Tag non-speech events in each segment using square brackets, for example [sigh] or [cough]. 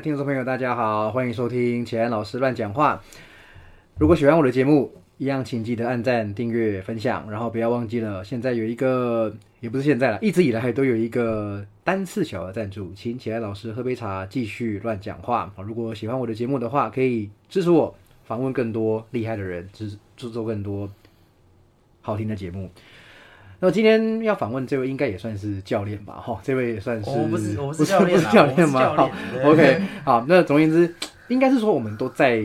听众朋友，大家好，欢迎收听钱安老师乱讲话。如果喜欢我的节目，一样请记得按赞、订阅、分享，然后不要忘记了，现在有一个，也不是现在了，一直以来都有一个单次小额赞助，请钱安老师喝杯茶，继续乱讲话。如果喜欢我的节目的话，可以支持我，访问更多厉害的人，制制作更多好听的节目。那今天要访问这位应该也算是教练吧？哈，这位也算是，我不是我不是教练教练吗？好，OK，好，那总而言之，应该是说我们都在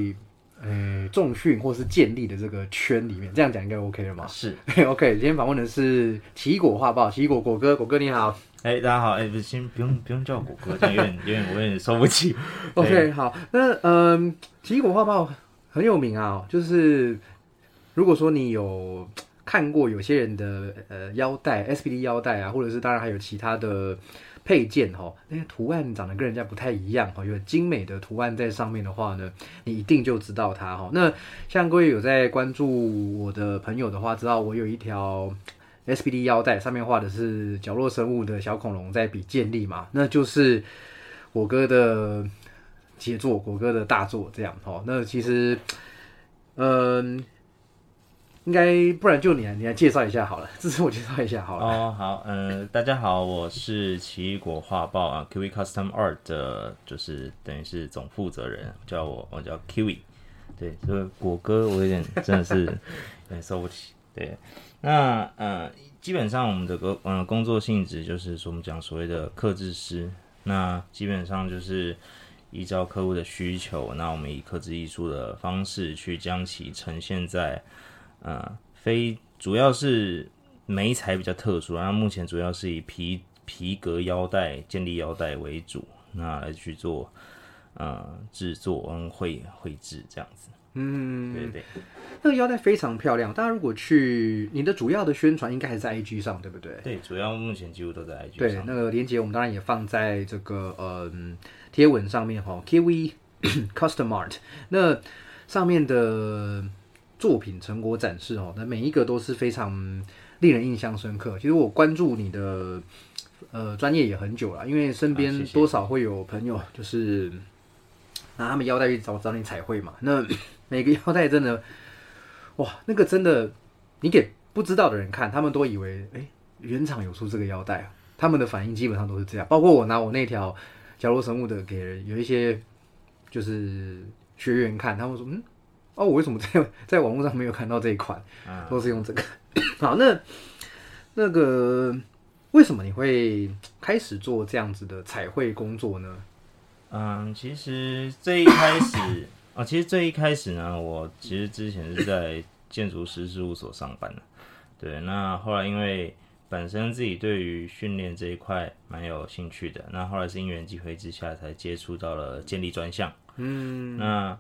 呃重训或是建立的这个圈里面，这样讲应该 OK 了吗是？[laughs] OK，今天访问的是奇异果画报，奇异果果哥，果哥你好。哎、大家好，哎、不是，先不用不用叫我果哥，这样有点有点我有点受不起。[laughs] OK，好，那嗯，奇异果画报很有名啊，就是如果说你有看过有些人的呃腰带 SPD 腰带啊，或者是当然还有其他的配件哈，那些图案长得跟人家不太一样哈，有精美的图案在上面的话呢，你一定就知道它哈。那像各位有在关注我的朋友的话，知道我有一条 SPD 腰带，上面画的是角落生物的小恐龙在比健力嘛，那就是我哥的杰作，果哥的大作，这样哦。那其实，嗯、应该不然就你来，你来介绍一下好了，自我介绍一下好了。哦，好，嗯、大家好，我是奇异果画报啊，Kiwi Custom Art 的，就是等于是总负责人，叫我我叫 Kiwi，对，所以果哥我有点真的是有点受不起，对，那呃，基本上我们的工嗯、工作性质就是说我们讲所谓的克制师，那基本上就是依照客户的需求，那我们以克制艺术的方式去将其呈现在呃非主要是眉材比较特殊，然后目前主要是以皮皮革腰带、建立腰带为主，那来去做呃制作跟绘绘制这样子。嗯，对对那个腰带非常漂亮。大家如果去你的主要的宣传，应该还是在 IG 上，对不对？对，主要目前几乎都在 IG 上对，那个链接我们当然也放在这个嗯贴文上面哈，Kiwi Custom Art 那上面的作品成果展示哦，那每一个都是非常令人印象深刻。其实我关注你的呃专业也很久了，因为身边多少会有朋友就是拿他们腰带去找找你彩绘嘛，那 [coughs] 每个腰带真的哇，那个真的你给不知道的人看，他们都以为哎、原厂有出这个腰带啊，他们的反应基本上都是这样。包括我拿我那条角落生物的给人有一些就是学员看，他们说嗯，哦，我为什么在在网络上没有看到这一款？啊都是用这个。好，那那个为什么你会开始做这样子的彩绘工作呢？嗯，其实最一开始啊，其实最一开始呢，我其实之前是在建筑师事务所上班的。对，那后来因为本身自己对于训练这一块蛮有兴趣的，那后来是因缘际会之下才接触到了建立专项。嗯，那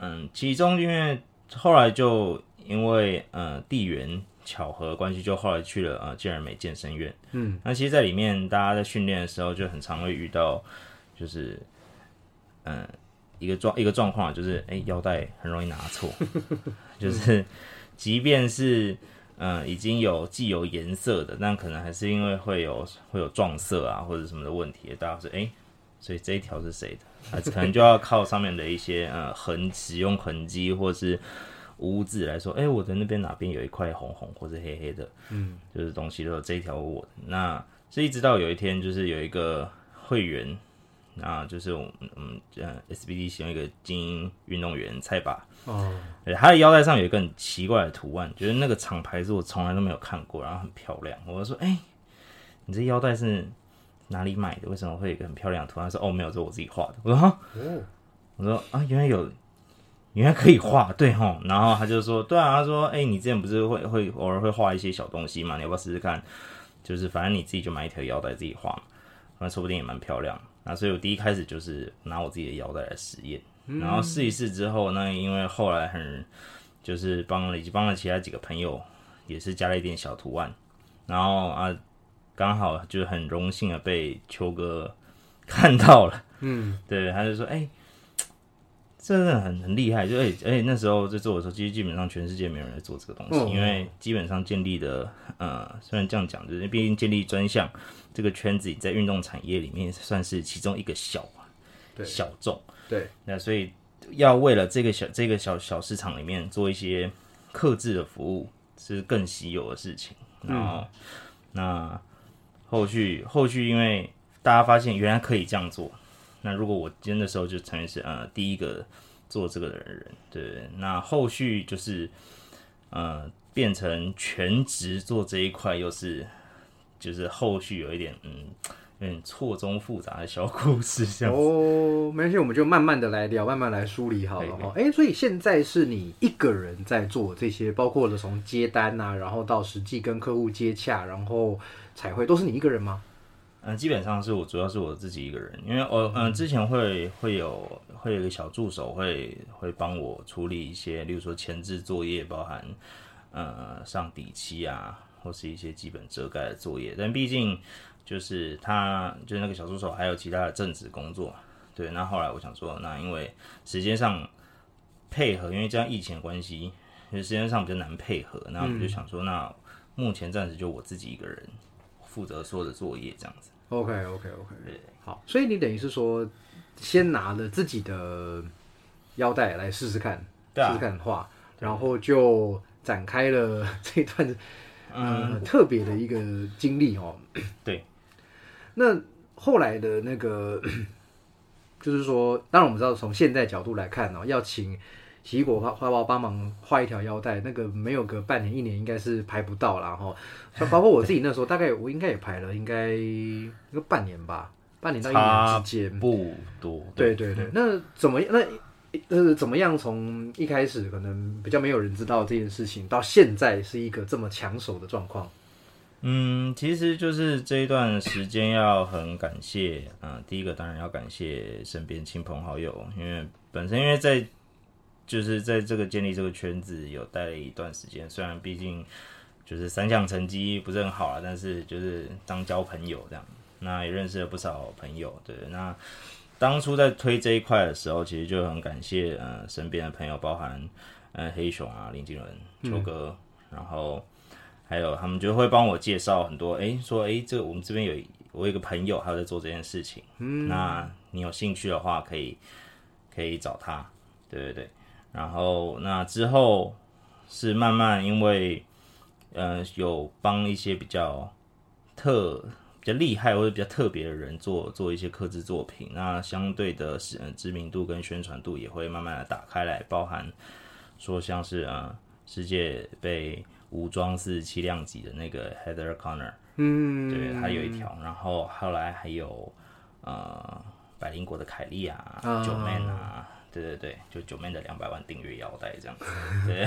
嗯，其中因为后来就因为呃地缘巧合关系，就后来去了呃健儿美健身院。嗯，那其实，在里面大家在训练的时候，就很常会遇到，就是嗯一个状一个状况，就是哎、腰带很容易拿错，[laughs] 就是即便是嗯已经有既有颜色的，但可能还是因为会有会有撞色啊或者什么的问题，大家是哎、所以这一条是谁的？啊，[laughs] 可能就要靠上面的一些呃痕使用痕迹或是污渍来说，哎、我的那边哪边有一块红红或是黑黑的，嗯，就是东西都这一条我的。那是一直到有一天，就是有一个会员，啊，就是我们嗯呃 SBD 其中一个精英运动员蔡把，哦，对，他的腰带上有一个很奇怪的图案，就是那个厂牌是我从来都没有看过，然后很漂亮。我就说，哎、你这腰带是哪里买的？为什么会有一个很漂亮的图案？他说，哦，没有，这是我自己画的。我说，哈，哦，我说啊，原来有，原来可以画，对吼。然后他就说，对啊，他说，哎、你之前不是会会偶尔会画一些小东西嘛？你要不要试试看？就是反正你自己就买一条腰带自己画嘛，那说不定也蛮漂亮。那所以我第一开始就是拿我自己的腰带来实验，然后试一试之后，那因为后来很就是帮了以及帮了其他几个朋友，也是加了一点小图案，然后啊，刚好就是很荣幸的被秋哥看到了，嗯，[laughs] 对，他就说，哎、这真的很很厉害，就哎哎、那时候在做的时候，其实基本上全世界没有人在做这个东西，哦。因为基本上建立的呃，虽然这样讲，就是毕竟建立专项这个圈子在运动产业里面算是其中一个小小众，对，那所以要为了这个小这个小小市场里面做一些克制的服务，是更稀有的事情。然后，那后续后续因为大家发现原来可以这样做，那如果我今天的时候就成为是呃第一个做这个的人，对，那后续就是呃变成全职做这一块，又是就是后续有一点嗯有点错综复杂的小故事这样。哦，没关系，我们就慢慢的来聊，慢慢来梳理好了哈。哎、所以现在是你一个人在做这些，包括了从接单啊，然后到实际跟客户接洽，然后彩绘，都是你一个人吗？嗯，基本上是我主要是我自己一个人，因为我嗯之前会会有会有一个小助手会会帮我处理一些，例如说前置作业，包含呃上底漆啊，或是一些基本遮盖的作业。但毕竟就是他就是那个小助手还有其他的正职工作，对。那后来我想说，那因为时间上配合，因为这样疫情的关系，其实时间上比较难配合，那我们就想说，那目前暂时就我自己一个人负责所有的作业这样子。OK OK OK，对，好，所以你等于是说，先拿了自己的腰带来试试看，试试看画，然后就展开了 [laughs] 这段呃特别的一个经历哦。对，那后来的那个，[coughs] 就是说，当然我们知道从现在角度来看哦，要请奇异果花花宝帮忙画一条腰带，那个没有个半年一年应该是排不到啦哈。像 [laughs] 包括我自己那时候，大概我应该也排了应该一个半年吧，半年到一年之间。不多。对对对，那怎么那呃怎么样从一开始可能比较没有人知道这件事情，到现在是一个这么抢手的状况？嗯，其实就是这一段时间要很感谢，嗯、第一个当然要感谢身边亲朋好友，因为本身因为在就是在这个建立这个圈子有待了一段时间，虽然毕竟就是三项成绩不是很好啊，但是就是当交朋友这样，那也认识了不少朋友，对，那当初在推这一块的时候，其实就很感谢呃身边的朋友，包含呃黑熊啊、林金伦、秋哥，然后。还有他们就会帮我介绍很多，哎，说哎，这个我们这边有我有一个朋友，还有在做这件事情，嗯，那你有兴趣的话，可以可以找他，对对对。然后那之后是慢慢因为，呃，有帮一些比较特比较厉害或者比较特别的人做做一些刻制作品，那相对的是呃知名度跟宣传度也会慢慢的打开来，包含说像是呃世界杯。武装四十七量级的那个 Heather Connor，嗯，对，他有一条，然后后来还有呃百灵国的凯莉啊，啊。九 man 啊，对对对，就九 man 的两百万订阅腰带这样。子，[laughs] 对，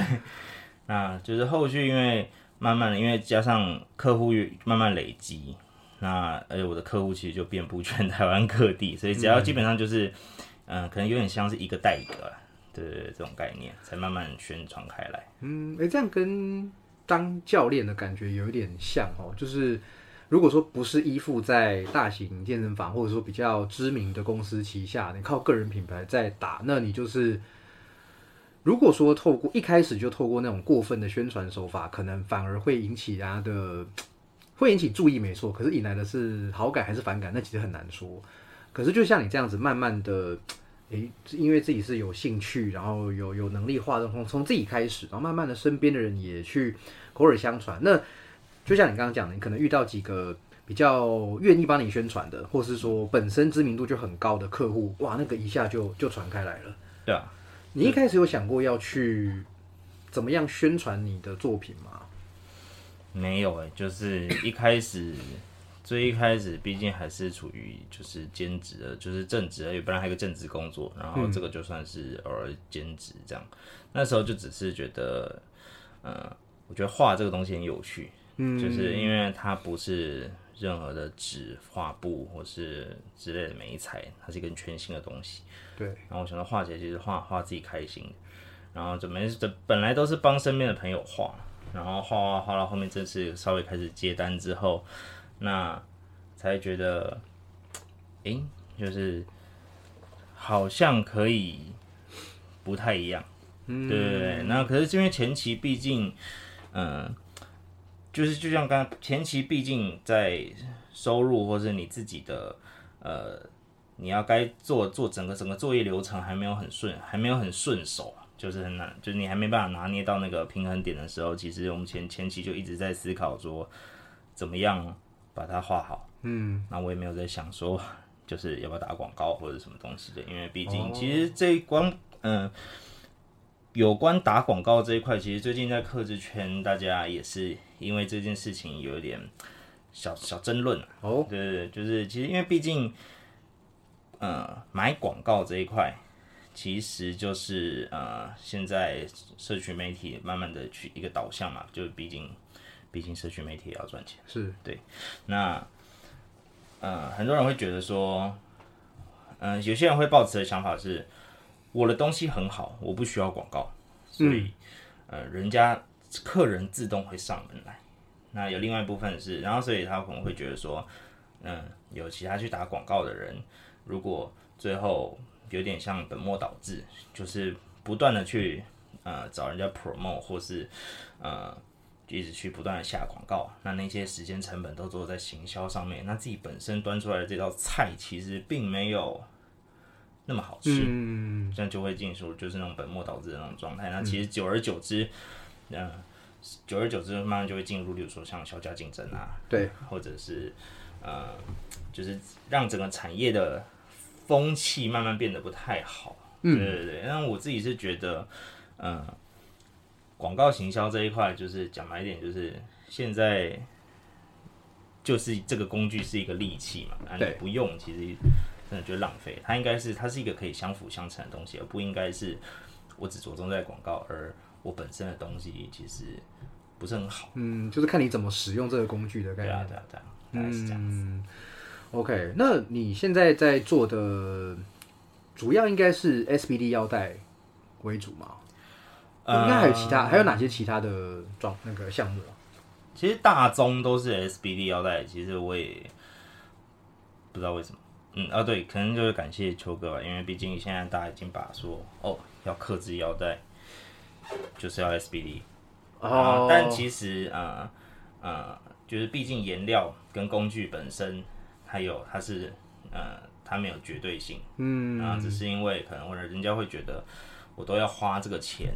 那就是后续因为慢慢的，因为加上客户慢慢累积，那而且我的客户其实就遍布全台湾各地，所以只要基本上就是，嗯、可能有点像是一个带一个啦，对对对，这种概念才慢慢宣传开来。嗯，哎、这样跟当教练的感觉有一点像哦，就是如果说不是依附在大型健身房或者说比较知名的公司旗下，你靠个人品牌在打，那你就是如果说透过一开始就透过那种过分的宣传手法，可能反而会引起大家的会引起注意，没错，可是引来的是好感还是反感，那其实很难说。可是就像你这样子，慢慢的。诶，因为自己是有兴趣，然后有有能力化妆，从从自己开始，然后慢慢的身边的人也去口耳相传。那就像你刚刚讲的，你可能遇到几个比较愿意帮你宣传的，或是说本身知名度就很高的客户，哇，那个一下就就传开来了。对啊，你一开始有想过要去怎么样宣传你的作品吗？没有哎、就是一开始最一开始，毕竟还是处于就是兼职的，就是正职而已，本来还有个正职工作，然后这个就算是偶尔兼职这样。那时候就只是觉得，呃，我觉得画这个东西很有趣，嗯，就是因为它不是任何的纸、画布或是之类的媒材，它是一个全新的东西。对，然后我想到画起来其实画画自己开心的，然后准备这本来都是帮身边的朋友画，然后画画画到后面这次稍微开始接单之后，那才觉得，诶，就是好像可以不太一样，对对对。那可是因为前期毕竟，嗯、就是就像刚前期毕竟在收入或是你自己的呃。你要该做做整个整个作业流程还没有很顺，还没有很顺手，就是很难，就是你还没办法拿捏到那个平衡点的时候，其实我们前前期就一直在思考说，怎么样把它画好。嗯，那我也没有在想说，就是要不要打广告或者什么东西的，因为毕竟其实这一关，嗯、有关打广告这一块，其实最近在客制圈，大家也是因为这件事情有一点小小争论啊。哦，对对对，就是其实因为毕竟，呃，买广告这一块，其实就是呃，现在社群媒体慢慢的去一个导向嘛，就是毕竟，毕竟社区媒体也要赚钱。是对，那，呃，很多人会觉得说，嗯、有些人会抱持的想法是，我的东西很好，我不需要广告，所以，呃，人家客人自动会上门来。那有另外一部分是，然后所以他可能会觉得说，嗯，有其他去打广告的人，如果最后有点像本末倒置，就是不断的去呃找人家 promote 或是呃一直去不断的下广告，那那些时间成本都做在行销上面，那自己本身端出来的这道菜其实并没有那么好吃，嗯，这样就会进入就是那种本末倒置的那种状态。那其实久而久之，嗯、久而久之慢慢就会进入，例如说像销价竞争啊，对，或者是呃，就是让整个产业的风气慢慢变得不太好。嗯对对对。那我自己是觉得，嗯、广告行销这一块，就是讲白一点，就是现在就是这个工具是一个利器嘛，啊，你不用，其实真的觉得浪费。它应该是它是一个可以相辅相成的东西，而不应该是我只着重在广告，而我本身的东西其实不是很好。嗯，就是看你怎么使用这个工具的概念。对啊，对啊，对啊，大概是这样。嗯，OK，那你现在在做的主要应该是 SBD 腰带为主吗？应该还有其他，还有哪些其他的装那个项目啊？其实大宗都是 SBD 腰带，其实我也不知道为什么。嗯啊，对，可能就是感谢秋哥吧，因为毕竟现在大家已经把说哦要克制腰带，就是要 SBD 啊、哦，但其实呃呃，就是毕竟颜料跟工具本身，还有它是呃它没有绝对性，嗯，啊，只是因为可能或者人家会觉得我都要花这个钱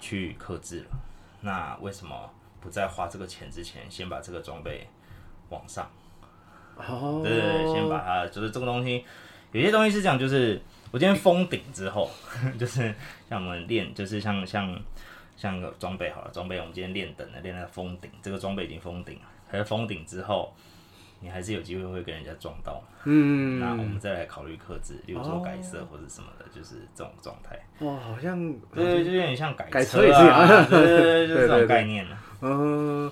去克制了，那为什么不在花这个钱之前，先把这个装备往上？哦，对对对，先把它就是这个东西，有些东西是这样，就是我今天封顶之后，[laughs] 就是像我们练，就是像像像个装备好了，装备我们今天练等的练到封顶，这个装备已经封顶了，可是封顶之后。你还是有机会会跟人家撞到，嗯，那我们再来考虑克制，例如说改色或者什么的，就是这种状态。哇，好像对，就有点像改改车车也是一样啊，对对对，就是这种 [laughs] 概念了。嗯，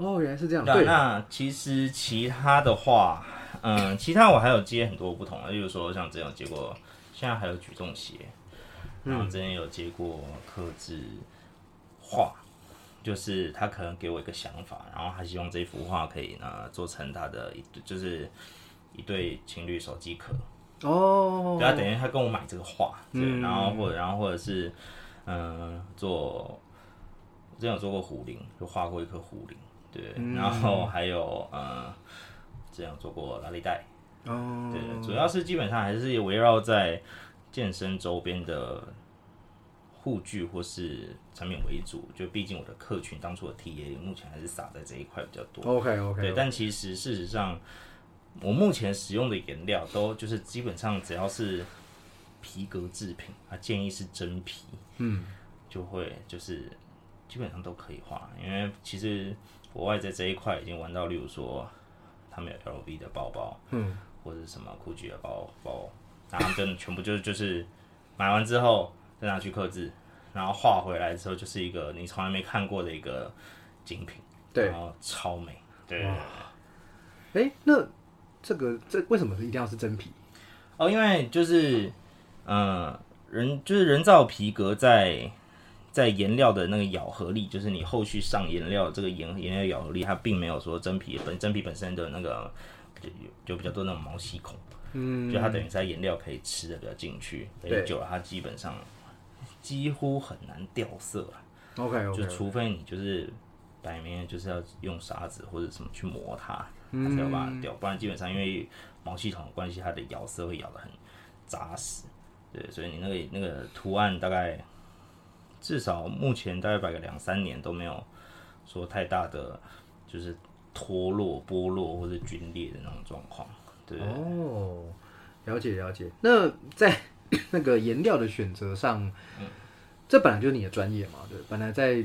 哦，原来是这样，对，那其实其他的话，嗯，其他我还有接很多不同的，例如说像之前有接过，现在还有举重鞋，然后之前有接过刻字画，就是他可能给我一个想法，然后他希望这幅画可以呢做成他的一对，就是一对情侣手机壳。哦，对，啊等于他跟我买这个画，对，然后或者然后或者是嗯、做，我之前有做过壶铃，就画过一颗壶铃，对，然后还有呃，这样做过拉力带，哦，对对，主要是基本上还是围绕在健身周边的护具或是产品为主，就毕竟我的客群当初的 TA 目前还是撒在这一块比较多。OK OK，对，但其实事实上，我目前使用的颜料都就是基本上只要是皮革制品啊，建议是真皮，嗯，就会就是基本上都可以画，因为其实国外在这一块已经玩到，例如说他们有 LV 的包包，嗯，或者什么 GUCCI 的包包，然后他们真的全部就是就是买完之后再拿去刻字，然后画回来之后就是一个你从来没看过的一个精品，对。然后超美，对。哎，那这个这为什么一定要是真皮？哦，因为就是，呃，人就是人造皮革在在颜料的那个咬合力，就是你后续上颜料这个颜颜料咬合力，它并没有说真皮本真皮本身的那个就就比较多那种毛细孔，嗯，就它等于在颜料可以吃的比较进去，等于久了它基本上几乎很难掉色啊，OK 就除非你就是摆明就是要用砂子或者什么去磨它，它才有办法掉，不然基本上因为毛细孔的关系，它的咬色会咬得很扎实。对，所以你那个那个图案大概至少目前大概摆个两三年都没有说太大的就是脱落、剥落或者皲裂的那种状况。对，哦，了解了解。那在 [coughs] 那个颜料的选择上，这本来就是你的专业嘛，对，本来在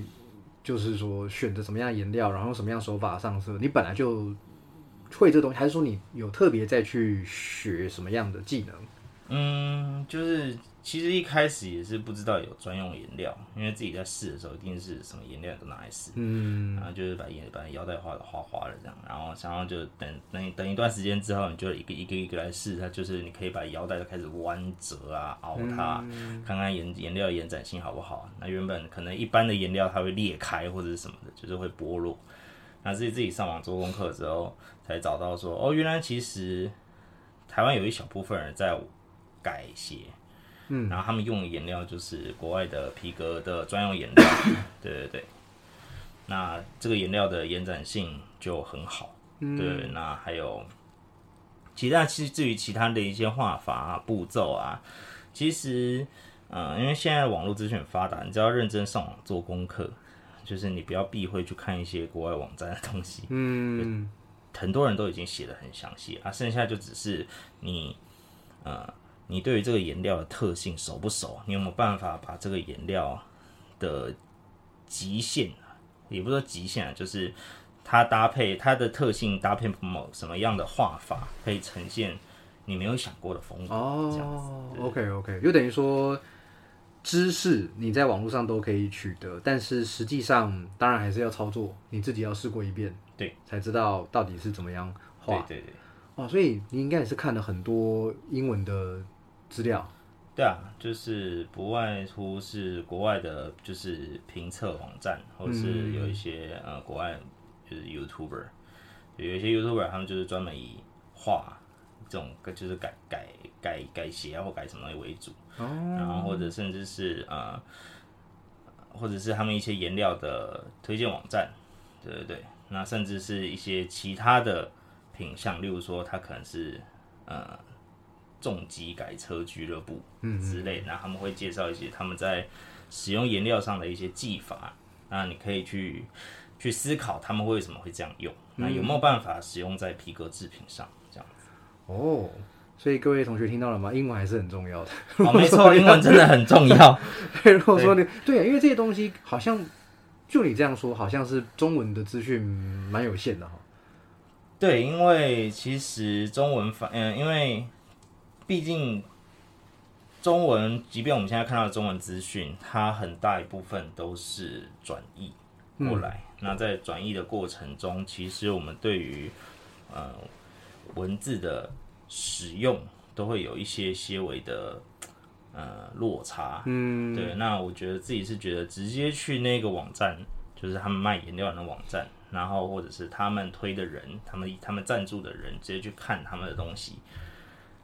就是说选择什么样的颜料，然后什么样手法上色，你本来就会这东西，还是说你有特别再去学什么样的技能？嗯，就是其实一开始也是不知道有专用颜料，因为自己在试的时候一定是什么颜料都拿来试，嗯，然后就是把颜把腰带画的花花的这样，然后然后就等等 [laughs] 等一段时间之后，你就一个一个一个来试，它就是你可以把腰带开始弯折啊、凹它，看看颜颜料延展性好不好。那原本可能一般的颜料它会裂开或者是什么的，就是会剥落。那自己自己上网做功课之后，才找到说，哦，原来其实台湾有一小部分人在。改鞋，嗯，然后他们用的颜料就是国外的皮革的专用颜料，[coughs] 对对对。那这个颜料的延展性就很好，对。那还有其他，其实至于其他的一些画法啊、步骤啊，其实，嗯，因为现在网络资讯发达，你只要认真上网做功课，就是你不要避讳去看一些国外网站的东西，嗯，很多人都已经写的很详细啊，剩下就只是你，呃。你对于这个颜料的特性熟不熟？你有没有办法把这个颜料的极限，也不说极限啊，就是它搭配它的特性搭配某什么样的画法，可以呈现你没有想过的风格。哦，OK OK，就等于说知识你在网络上都可以取得，但是实际上当然还是要操作，你自己要试过一遍，对，才知道到底是怎么样画。对对对。哦，所以你应该也是看了很多英文的。资料，对啊，就是不外乎是国外的，就是评测网站，或者是有一些呃国外就是 YouTuber，有一些 YouTuber 他们就是专门以画这种就是改改改改鞋啊或改什么东西为主，然后或者甚至是呃，或者是他们一些颜料的推荐网站，对对对，那甚至是一些其他的品相，例如说它可能是呃。重机改车俱乐部之类，那他们会介绍一些他们在使用颜料上的一些技法，那你可以去去思考他们为什么会这样用，那有没有办法使用在皮革制品上这样子？哦，所以各位同学听到了吗？英文还是很重要的。哦，没错，英文真的很重要。[laughs] 如果说你对，因为这些东西好像就你这样说，好像是中文的资讯蛮有限的哈。对，因为其实中文反嗯，因为毕竟，中文，即便我们现在看到的中文资讯，它很大一部分都是转译过来。那在转译的过程中，其实我们对于呃文字的使用，都会有一些些微的呃落差。嗯，对。那我觉得自己是觉得，直接去那个网站，就是他们卖颜料的网站，然后或者是他们推的人，他们他们赞助的人，直接去看他们的东西。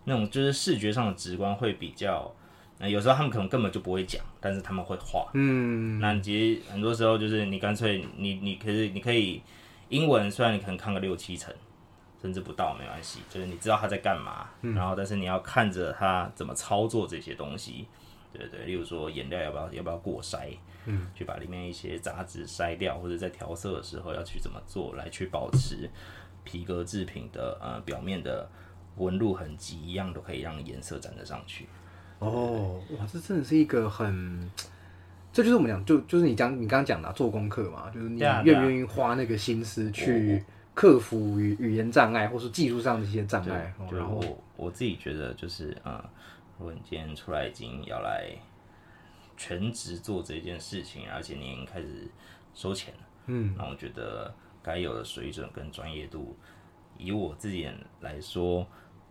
那种就是视觉上的直观会比较，那有时候他们可能根本就不会讲，但是他们会画。嗯，那其实很多时候就是你干脆你你可是你可以英文，虽然你可能看个六七成，甚至不到没关系，就是你知道他在干嘛，然后但是你要看着他怎么操作这些东西，对对，例如说颜料要不要要不要过筛，嗯，去把里面一些杂质筛掉，或者在调色的时候要去怎么做来去保持皮革制品的呃表面的。纹路痕迹一样都可以让颜色粘得上去。哦，哇，这真的是一个很，这就是我们讲，就就是你讲你刚刚讲的做功课嘛，就是你愿不愿意花那个心思去克服语语言障碍，或是技术上的一些障碍。然后我我自己觉得就是，呃，如果你今天出来已经要来全职做这件事情，而且你已经开始收钱了，嗯，那我觉得该有的水准跟专业度，以我自己来说。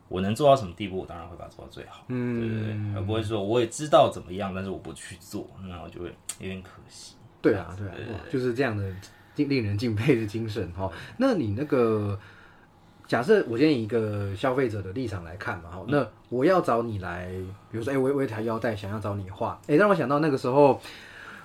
我能做到什么地步，我当然会把它做到最好，对对对，而不会说我也知道怎么样，但是我不去做，那我就会有点可惜。对啊，对啊，就是这样的令人敬佩的精神哈。那你那个假设，我以一个消费者的立场来看嘛，哈，那我要找你来，比如说，哎，我我一条腰带想要找你画，哎，让我想到那个时候，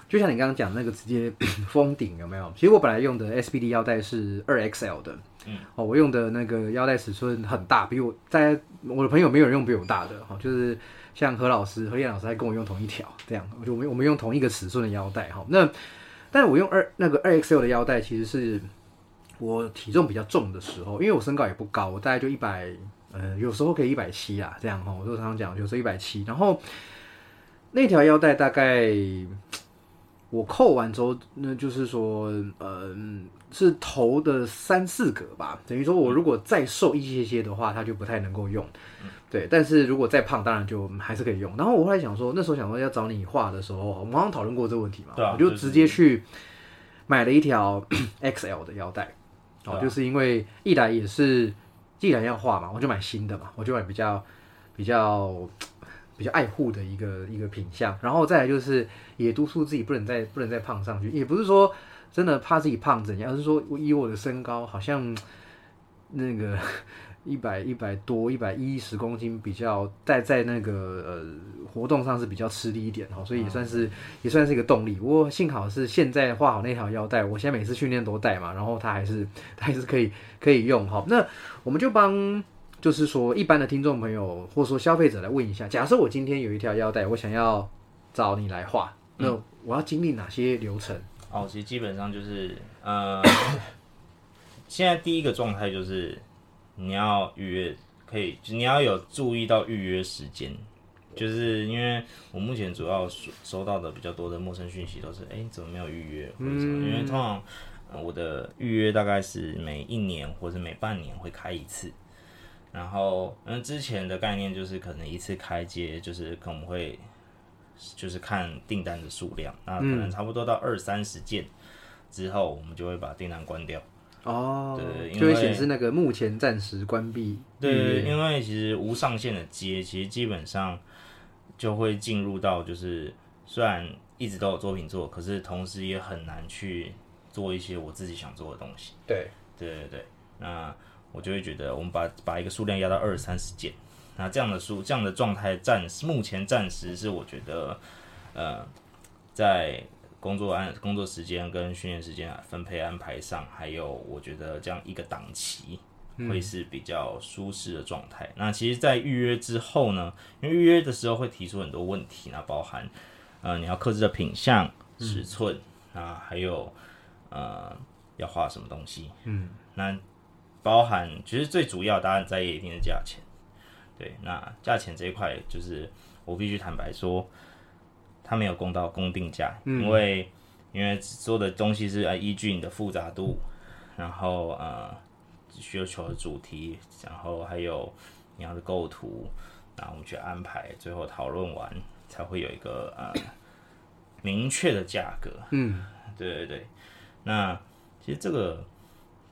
就像你刚刚讲那个直接 [coughs] 封顶有没有？其实我本来用的 SBD 腰带是二 XL 的，嗯，哦，我用的那个腰带尺寸很大，比我在我的朋友没有人用比我大的，哈，就是像何老师、何燕老师还跟我用同一条，这样，我就我们我们用同一个尺寸的腰带，哈，那但我用二那个二 XL 的腰带，其实是我体重比较重的时候，因为我身高也不高，我大概就一百，呃，有时候可以一百七啊，这样哈，我就常常讲，有时候一百七，然后那条腰带大概。我扣完之后，那就是说，嗯，是头的三四格吧。等于说我如果再瘦一些些的话，它就不太能够用。对，但是如果再胖，当然就还是可以用。然后我后来想说，那时候想说要找你画的时候，我们好像讨论过这个问题嘛。我就直接去买了一条 [coughs] XL 的腰带。哦，就是因为一来也是既然要画嘛，我就买新的嘛，我就买比较比较。比较爱护的一个一个品相，然后再来就是也督促自己不能再不能再胖上去，也不是说真的怕自己胖怎样，而是说以我的身高好像那个一 [laughs] 百一百多一百一十公斤，比较在在那个呃活动上是比较吃力一点哈，所以也算是也算是一个动力。不过幸好是现在画好那条腰带，我现在每次训练都带嘛，然后它还是它还是可以可以用哈。那我们就帮。就是说，一般的听众朋友或者说消费者来问一下，假设我今天有一条腰带，我想要找你来画，那我要经历哪些流程？哦，其实基本上就是，呃，[coughs] 现在第一个状态就是你要预约，可以，你要有注意到预约时间，就是因为我目前主要收收到的比较多的陌生讯息都是，哎，怎么没有预约？或者什么？因为通常我的预约大概是每一年或者每半年会开一次。然后，嗯，之前的概念就是可能一次开接，就是可能会就是看订单的数量，那可能差不多到二三十件之后，我们就会把订单关掉。哦，对，就会显示那个目前暂时关闭。对，因为其实无上限的接，其实基本上就会进入到就是虽然一直都有作品做，可是同时也很难去做一些我自己想做的东西。对，对对对，那。我就会觉得，我们把把一个数量压到二三十件，那这样的数这样的状态暂时目前暂时是我觉得，呃，在工作安工作时间跟训练时间啊分配安排上，还有我觉得这样一个档期会是比较舒适的状态。那其实，在预约之后呢，因为预约的时候会提出很多问题，那包含呃你要克制的品相、尺寸啊，还有呃要画什么东西，嗯，那。包含其实最主要，当然在意一定的价钱。对，那价钱这一块，就是我必须坦白说，它没有公道公定价，因为因为做的东西是呃依据你的复杂度，然后呃需求的主题，然后还有你要的构图，然后我们去安排，最后讨论完才会有一个呃明确的价格。嗯，对对对。那其实这个。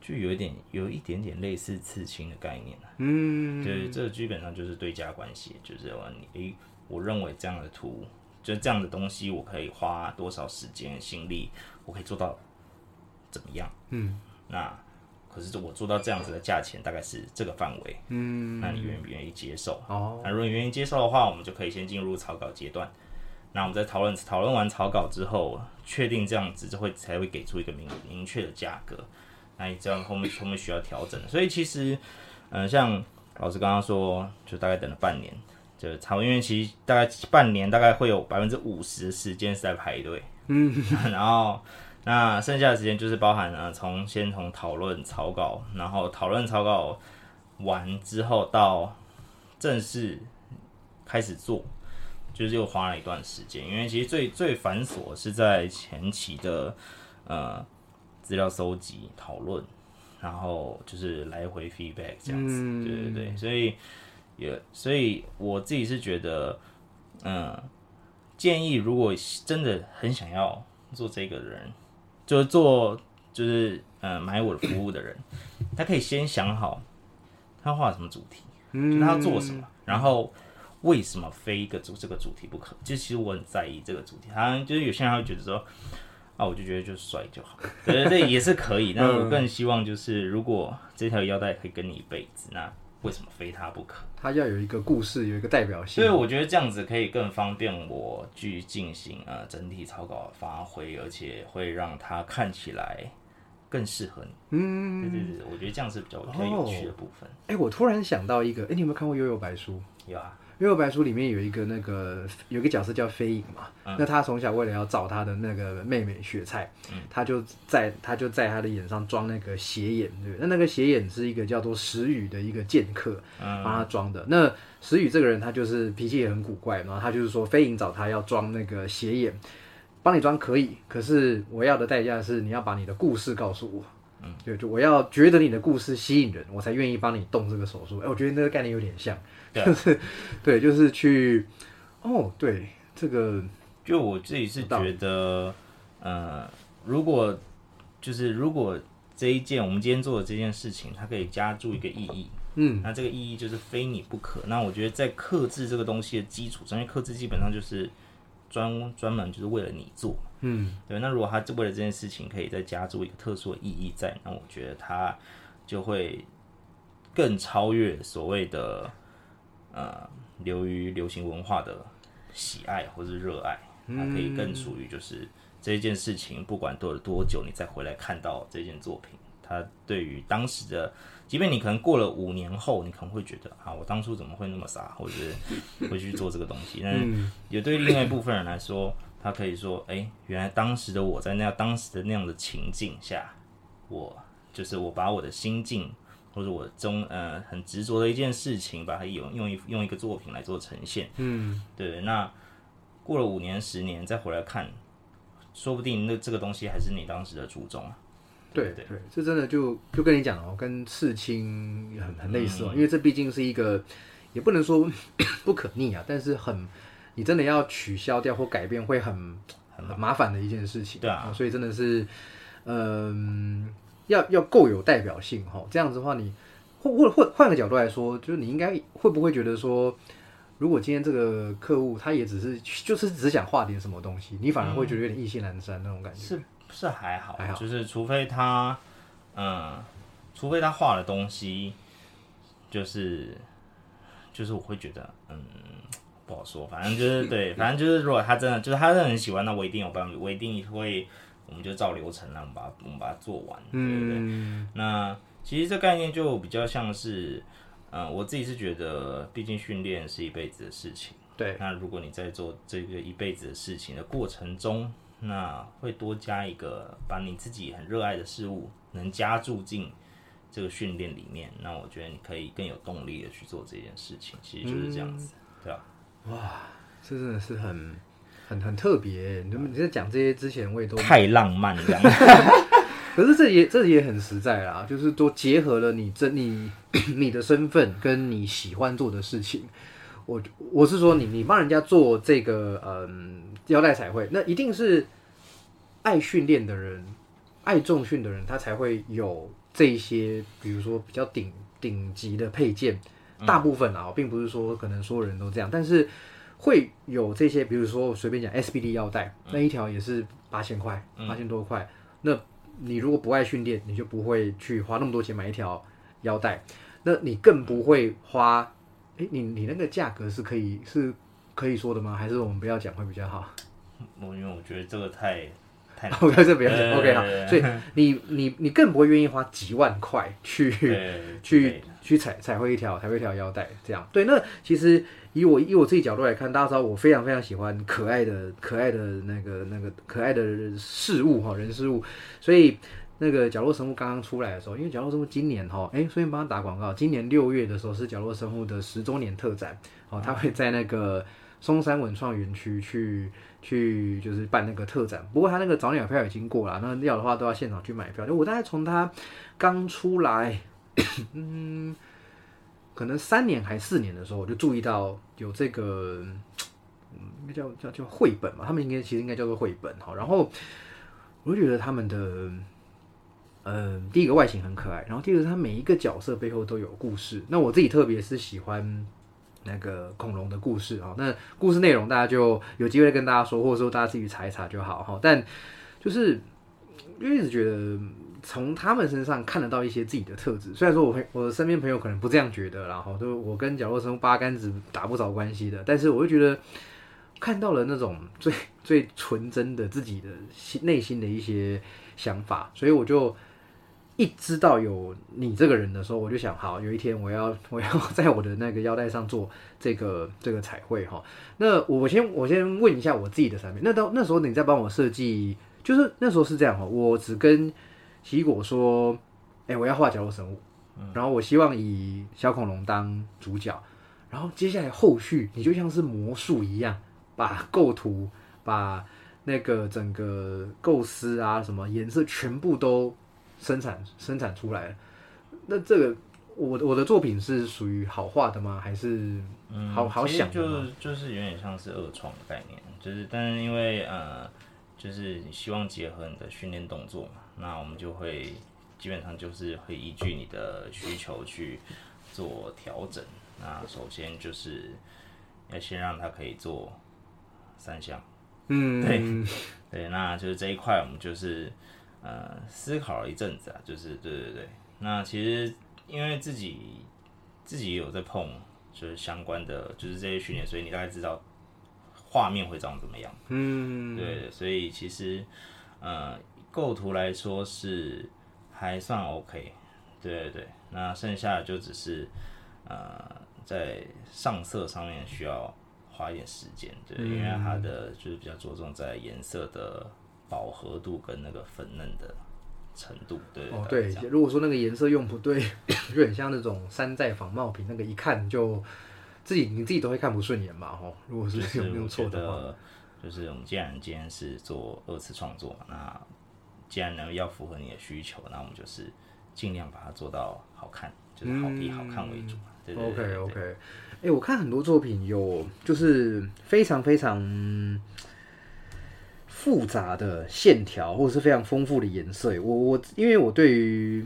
就有一点，有一点点类似刺青的概念嗯，对，这基本上就是对价关系，就是说你，诶，我认为这样的图，就这样的东西，我可以花多少时间、心力，我可以做到怎么样？嗯，那可是我做到这样子的价钱，大概是这个范围。嗯，那你愿不愿意接受？哦，那如果你愿意接受的话，我们就可以先进入草稿阶段。那我们在讨论讨论完草稿之后，确定这样子就会才会给出一个明明确的价格。那这样后面后面需要调整，所以其实，嗯，像老师刚刚说，就大概等了半年，就差不多，因为其实大概半年大概会有百分之五十的时间是在排队，嗯，然后那剩下的时间就是包含了从先从讨论草稿，然后讨论草稿完之后到正式开始做，就是又花了一段时间，因为其实最最繁琐是在前期的，呃。资料搜集、讨论，然后就是来回 feedback 这样子，对对对，所以也所以我自己是觉得，嗯，建议如果真的很想要做这个人，就是做就是嗯买我的服务的人，他可以先想好他画什么主题，嗯，他要做什么，然后为什么非一个主这个主题不可？就其实我很在意这个主题，好像就是有些人会觉得说。啊，我就觉得就帅就好，[laughs] 对对对，也是可以。但我更希望就是，如果这条腰带可以跟你一辈子，那为什么非它不可？它要有一个故事，有一个代表性所以。我觉得这样子可以更方便我去进行呃整体草稿的发挥，而且会让它看起来更适合你。嗯，对对对，我觉得这样是比较比较有趣的部分。哎、我突然想到一个，哎、你有没有看过《悠悠白书》？有啊，《悠悠白书》里面有一个那个有一个角色叫飞影嘛，嗯那他从小为了要找他的那个妹妹雪菜，嗯他就在他就在他的眼上装那个斜眼，对不对？那那个斜眼是一个叫做石宇的一个剑客嗯帮他装的。那石宇这个人他就是脾气也很古怪，然后他就是说飞影找他要装那个斜眼，帮你装可以，可是我要的代价是你要把你的故事告诉我。嗯，就就我要觉得你的故事吸引人，我才愿意帮你动这个手术。哎、我觉得那个概念有点像，[laughs] 就是对，就是去，哦，对，这个就我自己是觉得，呃，如果就是如果这一件我们今天做的这件事情，它可以加注一个意义，嗯，那这个意义就是非你不可。那我觉得在克制这个东西的基础上，因为克制基本上就是专专门就是为了你做，嗯，对。那如果他为了这件事情可以再加注一个特殊的意义在，那我觉得他就会更超越所谓的呃流于流行文化的喜爱或是热爱，它可以更属于就是这件事情，不管过了多久，你再回来看到这件作品，它对于当时的，即便你可能过了五年后，你可能会觉得啊，我当初怎么会那么傻，或者是 [laughs] 会去做这个东西，但是也对另外一部分人来说，他可以说，哎、原来当时的我在那样当时的那样的情境下，我就是我把我的心境。或者我中呃很执着的一件事情，把它用用一用一个作品来做呈现，嗯，对。那过了五年十年再回来看，说不定那这个东西还是你当时的初衷啊。对对，这真的就就跟你讲哦，跟刺青很很类似哦，因为这毕竟是一个，也不能说 [coughs] 不可逆啊，但是很，你真的要取消掉或改变会很很麻烦的一件事情，对啊哦所以真的是，嗯、要要够有代表性哈、哦，这样子的话你，或或或换个角度来说，就是你应该会不会觉得说。如果今天这个客户他也只是就是只想画点什么东西，你反而会觉得有点意兴阑珊那种感觉。是是还好，还好就是除非他，嗯，除非他画的东西，就是就是我会觉得，嗯，不好说，反正就是对，[laughs] 反正就是如果他真的就是他真的很喜欢，那我一定有办法，我一定会，我们就照流程，让我们把它我们把它做完，对不对。嗯，那其实这概念就比较像是，嗯，我自己是觉得，毕竟训练是一辈子的事情。对，那如果你在做这个一辈子的事情的过程中，那会多加一个把你自己很热爱的事物能加注进这个训练里面，那我觉得你可以更有动力的去做这件事情。其实就是这样子，对啊，哇这真的是很很很特别。你们你在讲这些之前，我也都，太浪漫这样。[laughs] 可是这也这也很实在啦，就是都结合了你真你你的身份跟你喜欢做的事情。我我是说你你帮人家做这个嗯腰带彩绘，那一定是爱训练的人，爱重训的人，他才会有这些，比如说比较顶顶级的配件。大部分啊，并不是说可能所有人都这样，但是会有这些，比如说我随便讲 SBD 腰带，那一条也是八千块，八千多块。那你如果不爱训练，你就不会去花那么多钱买一条腰带，那你更不会花。诶，你你那个价格是可以是可以说的吗？还是我们不要讲会比较好？我因为我觉得这个太太难 [laughs] 我在这不要讲，OK 好。所以你你你更不会愿意花几万块去对去去彩彩绘一条彩绘一条腰带，这样对。那其实以我以我自己角度来看，大家知道我非常非常喜欢可爱的可爱的那个那个可爱的事物哈人事物，所以那个角落生物刚刚出来的时候，因为角落生物今年哈哎，顺便帮他打广告，今年六月的时候是角落生物的十周年特展哦，他会在那个松山文创园区去。去就是办那个特展，不过他那个早鸟票已经过了，那要的话都要现场去买票。就我大概从他刚出来，嗯，可能三年还四年的时候，我就注意到有这个，嗯，应该叫叫叫绘本嘛，他们应该其实应该叫做绘本哈。然后我就觉得他们的，嗯，第一个外形很可爱，然后第二个他每一个角色背后都有故事。那我自己特别是喜欢。那个恐龙的故事啊，那故事内容大家就有机会跟大家说，或者说大家自己查一查就好哈。但就是就一直觉得从他们身上看得到一些自己的特质。虽然说我朋我的身边朋友可能不这样觉得，然后都我跟角落生八竿子打不着关系的，但是我就觉得看到了那种最 [laughs] 最纯真的自己的心内心的一些想法，所以我就。一知道有你这个人的时候，我就想，好，有一天我要我要在我的那个腰带上做这个这个彩绘哈。那我先我先问一下我自己的产品。那到那时候你在帮我设计，就是那时候是这样哈，我只跟奇异果说，哎，我要画角落生物，然后我希望以小恐龙当主角，然后接下来后续你就像是魔术一样，把构图、把那个整个构思啊什么颜色全部都。生产生产出来，那这个我我的作品是属于好画的吗？还是好好想？就就是有点像是二创的概念，就是但是因为呃，就是你希望结合你的训练动作嘛，那我们就会基本上就是会依据你的需求去做调整。那首先就是要先让它可以做三项，嗯，[laughs] 对对，那就是这一块我们就是。呃，思考了一阵子啊，就是对对对，那其实因为自己自己有在碰，就是相关的，就是这些训练，所以你大概知道画面会长怎么样。嗯，对，所以其实呃，构图来说是还算 OK，对对对，那剩下的就只是呃在上色上面需要花一点时间，对，因为它的就是比较着重在颜色的。饱和度跟那个粉嫩的程度，对哦对，如果说那个颜色用不对，就很像那种山寨仿冒品，那个一看就自己你自己都会看不顺眼嘛，吼。如果是有没有错的话，就是我们既然今天是做二次创作，那既然呢要符合你的需求，那我们就是尽量把它做到好看，就是好以好看为主。对 OK OK，哎，我看很多作品有就是非常非常。复杂的线条，或者是非常丰富的颜色。我我，因为我对于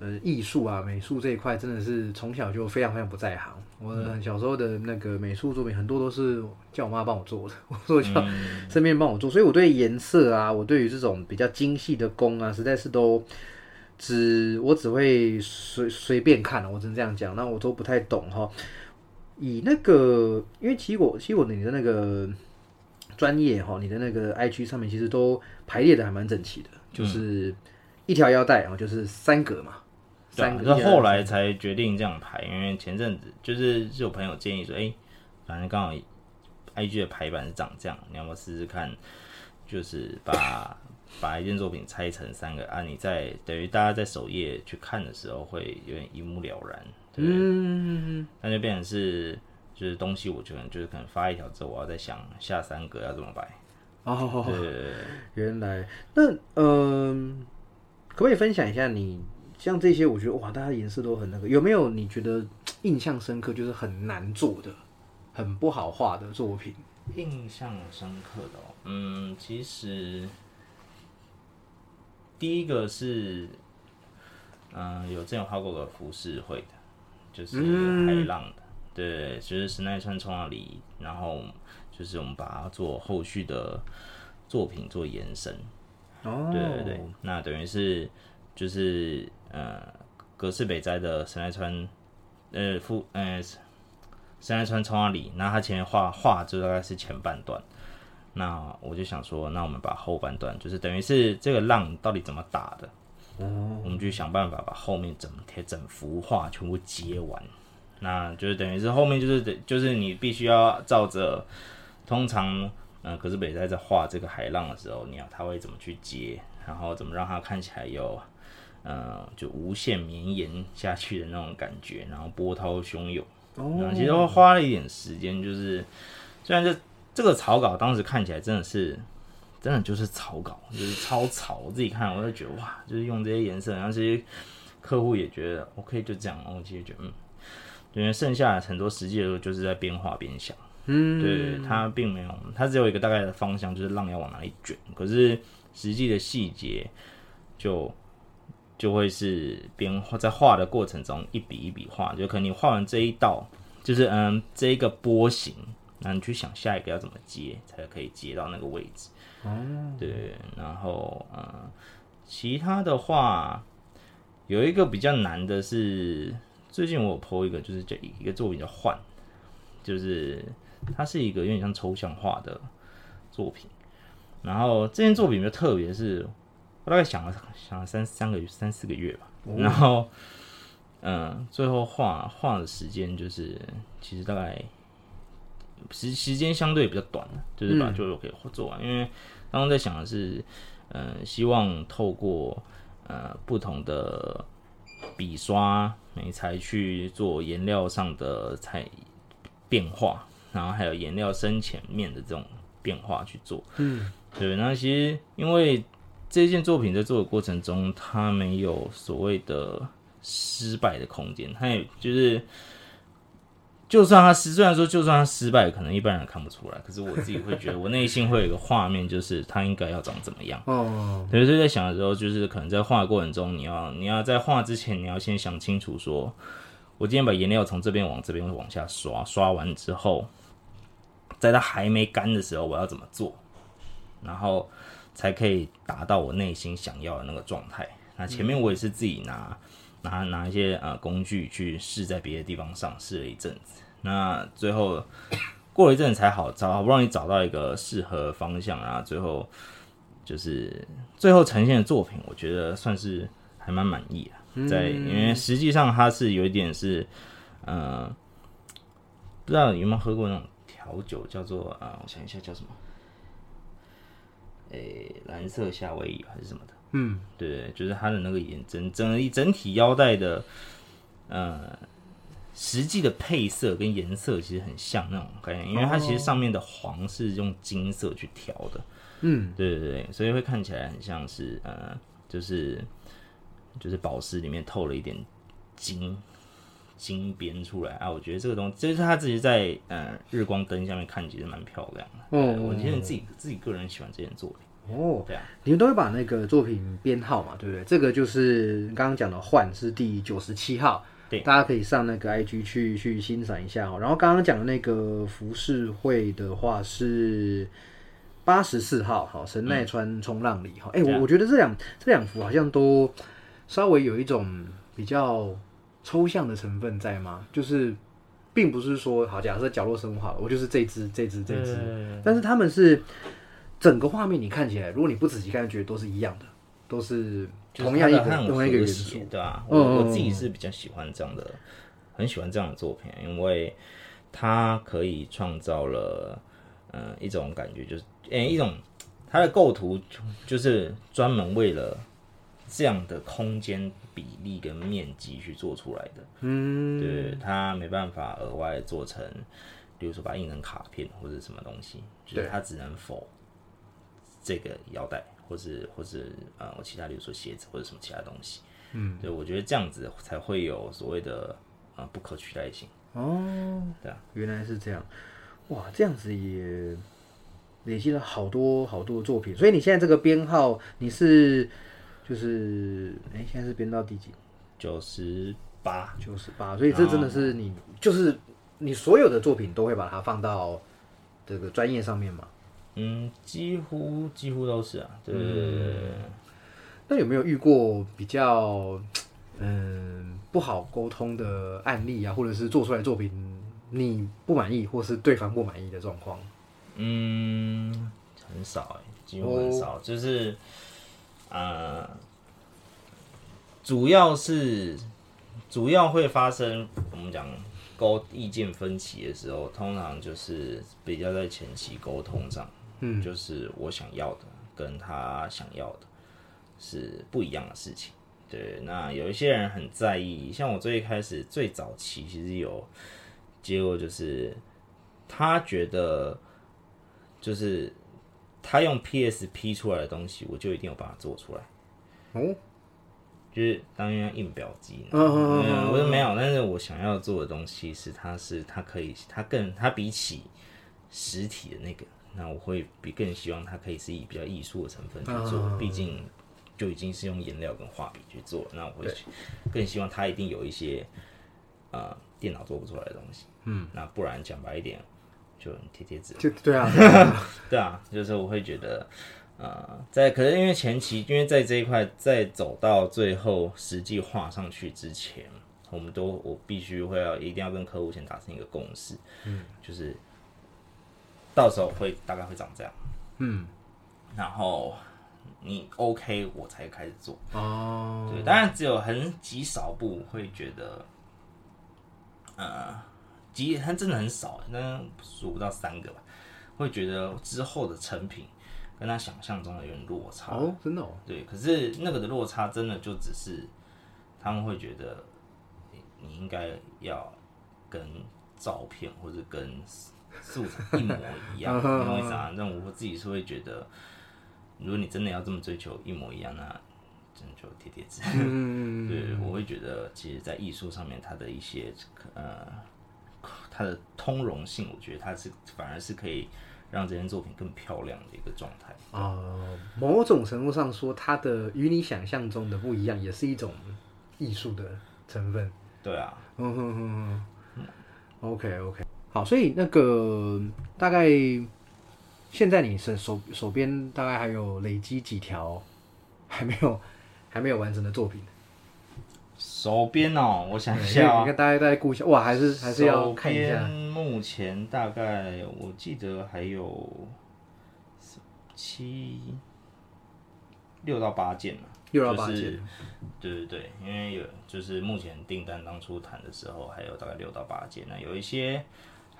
呃艺术啊、美术这一块，真的是从小就非常非常不在行。我小时候的那个美术作品，很多都是叫我妈帮我做的，[laughs] 我说叫身边帮我做。所以我对颜色啊，我对于这种比较精细的工啊，实在是都只我只会随随便看我只能这样讲，那我都不太懂哈。以那个，因为奇果奇果你的那个。专业哈，你的那个 I G 上面其实都排列的还蛮整齐的，就是一条腰带，然后就是三格嘛，三格。那后来才决定这样排，因为前阵子就是是有朋友建议说，哎，反正刚好 I G 的排版是长这样，你要不要试试看？就是把把一件作品拆成三个啊，你在等于大家在首页去看的时候会有点一目了然，嗯，那就变成是。就是东西，我觉得就是可能发一条之后，我要再想下三个要怎么摆。哦，对，原来那嗯，可不可以分享一下你像这些？我觉得哇，大家颜色都很那个，有没有你觉得印象深刻，就是很难做的、很不好画的作品？印象深刻的，哦嗯，其实第一个是嗯，有这种画过个浮世绘的，就是海浪的。对，就是神奈川冲浪里，然后就是我们把它做后续的作品做延伸。哦，对对对，那等于是就是呃，格式北斋的神奈川，呃，富呃，神奈川冲浪里，那他前面画画就大概是前半段，那我就想说，那我们把后半段，就是等于是这个浪到底怎么打的，我们就想办法把后面整贴整幅画全部接完。那就是等于是后面就是得就是你必须要照着，通常嗯，可是北在在画这个海浪的时候，你要他会怎么去接，然后怎么让它看起来有，呃，就无限绵延下去的那种感觉，然后波涛汹涌。哦。其实花了一点时间，就是虽然这这个草稿当时看起来真的是，真的就是草稿，就是超草。我自己看我就觉得哇，就是用这些颜色，然后这些客户也觉得 OK，就这样。我其实觉得嗯。因为剩下的很多实际的时候就是在边画边想，嗯，对，它并没有，它只有一个大概的方向，就是浪要往哪里卷。可是实际的细节就就会是边画在画的过程中一笔一笔画，就可能你画完这一道，就是嗯这一个波形，那你去想下一个要怎么接，才可以接到那个位置。哦，对，然后嗯，其他的话有一个比较难的是，最近我有 PO 一个，就是这一个作品叫幻，就是它是一个有点像抽象画的作品。然后这件作品比较特别，是我大概想了想了三三个月三四个月吧，然后嗯，最后画画的时间就是其实大概时时间相对比较短就是把就可以做完。因为刚刚在想的是，嗯，希望透过呃不同的笔刷媒材去做颜料上的彩变化，然后还有颜料深浅面的这种变化去做，嗯。对，那其实因为这件作品在做的过程中，它没有所谓的失败的空间，它也就是，就算它失，虽然说就算它失败，可能一般人看不出来，可是我自己会觉得，我内心会有一个画面，就是它应该要长怎么样。哦，对，所以在想的时候，就是可能在画的过程中，你要你要在画之前，你要先想清楚，说我今天把颜料从这边往这边往下刷，刷完之后，在它还没干的时候，我要怎么做？然后才可以达到我内心想要的那个状态。那前面我也是自己拿拿拿一些呃工具去试在别的地方上试了一阵子。那最后过了一阵子才好找，好不容易找到一个适合方向啊。最后就是最后呈现的作品，我觉得算是还蛮满意的。在因为实际上它是有一点是呃，不知道有没有喝过那种调酒，叫做啊，我想一下叫什么。诶，蓝色夏威夷还是什么的？嗯，对，就是它的那个眼整整一整体腰带的，呃，实际的配色跟颜色其实很像那种概念，因为它其实上面的黄是用金色去调的。嗯，对对对，所以会看起来很像是呃，就是就是宝石里面透了一点金金边出来啊。我觉得这个东西，就是他自己在呃日光灯下面看，其实蛮漂亮的。嗯，我觉得自己自己个人喜欢这件作品。哦，对啊，你们都会把那个作品编号嘛，对不对？这个就是刚刚讲的幻是第九十七号，对，大家可以上那个 IG 去去欣赏一下哦。然后刚刚讲的那个浮世绘的话是八十四号，好，神奈川冲浪里哈。哎，我我觉得这两这两幅好像都稍微有一种比较抽象的成分在吗？就是并不是说好，假设角落生物好了，我就是这只这只这只，但是他们是。整个画面你看起来，如果你不仔细看，觉得都是一样的，都是同样一个同样一个元素，对吧？我我自己是比较喜欢这样的，很喜欢这样的作品，因为它可以创造了嗯一种感觉，就是诶一种它的构图就是专门为了这样的空间比例跟面积去做出来的，嗯，对，它没办法额外做成，比如说把它印成卡片或者什么东西，就是它只能否。这个腰带，或是或是呃，我其他，比如说鞋子或者什么其他东西，嗯，对，我觉得这样子才会有所谓的啊不可取代性。哦，对啊，原来是这样，哇，这样子也累积了好多好多作品。所以你现在这个编号，你是就是哎，现在是编到第几？九十八，九十八。所以这真的是你，就是你所有的作品都会把它放到这个专业上面吗？嗯，几乎几乎都是啊，对对对对。那有没有遇过比较嗯不好沟通的案例啊，或者是做出来作品你不满意，或是对方不满意的状况？嗯，很少哎，几乎很少，就是呃，主要是主要会发生我们讲。沟意见分歧的时候，通常就是比较在前期沟通上，嗯，就是我想要的跟他想要的是不一样的事情。对，那有一些人很在意，像我最开始最早期其实有结果，就是他觉得就是他用 PSP 出来的东西，我就一定有把它做出来。哦。就是当然印表机，嗯，我说没有，但是我想要做的东西是，它是它可以，它更它比起实体的那个，那我会比更希望它可以是以比较艺术的成分去做，毕竟就已经是用颜料跟画笔去做，那我会更希望它一定有一些呃电脑做不出来的东西，嗯，那不然讲白一点，就贴贴纸。就对啊，[laughs] 对啊。对啊，就是我会觉得，呃，在可是因为前期，因为在这一块，在走到最后实际画上去之前，我们都我必须会要一定要跟客户先达成一个共识，嗯，就是到时候会大概会长这样，嗯，然后你 OK 我才开始做，哦，对，当然只有很极少部会觉得，呃，极它真的很少，那数不到三个吧，会觉得之后的成品跟他想象中的有点落差。哦，真的哦，对，可是那个的落差真的就只是他们会觉得你你应该要跟照片或者跟素材一模一样，你懂我意思啊？那我自己是会觉得，如果你真的要这么追求一模一样，那真的就贴贴纸。嗯，[laughs] 对，我会觉得，其实，在艺术上面，它的一些呃，它的通融性，我觉得它是反而是可以让这件作品更漂亮的一个状态。啊、某种程度上说，它的与你想象中的不一样，也是一种艺术的成分。对啊，嗯哼哼哼，OK OK，好，所以那个大概现在你手手手边大概还有累积几条 [laughs] 还没有还没有完成的作品？手边哦，我想一下啊、看大家在顾一下，哇，还是还是要看一下。目前大概我记得还有七六到八件嘛。六到八就是件，对对对，因为有就是目前订单当初谈的时候还有大概六到八件，那有一些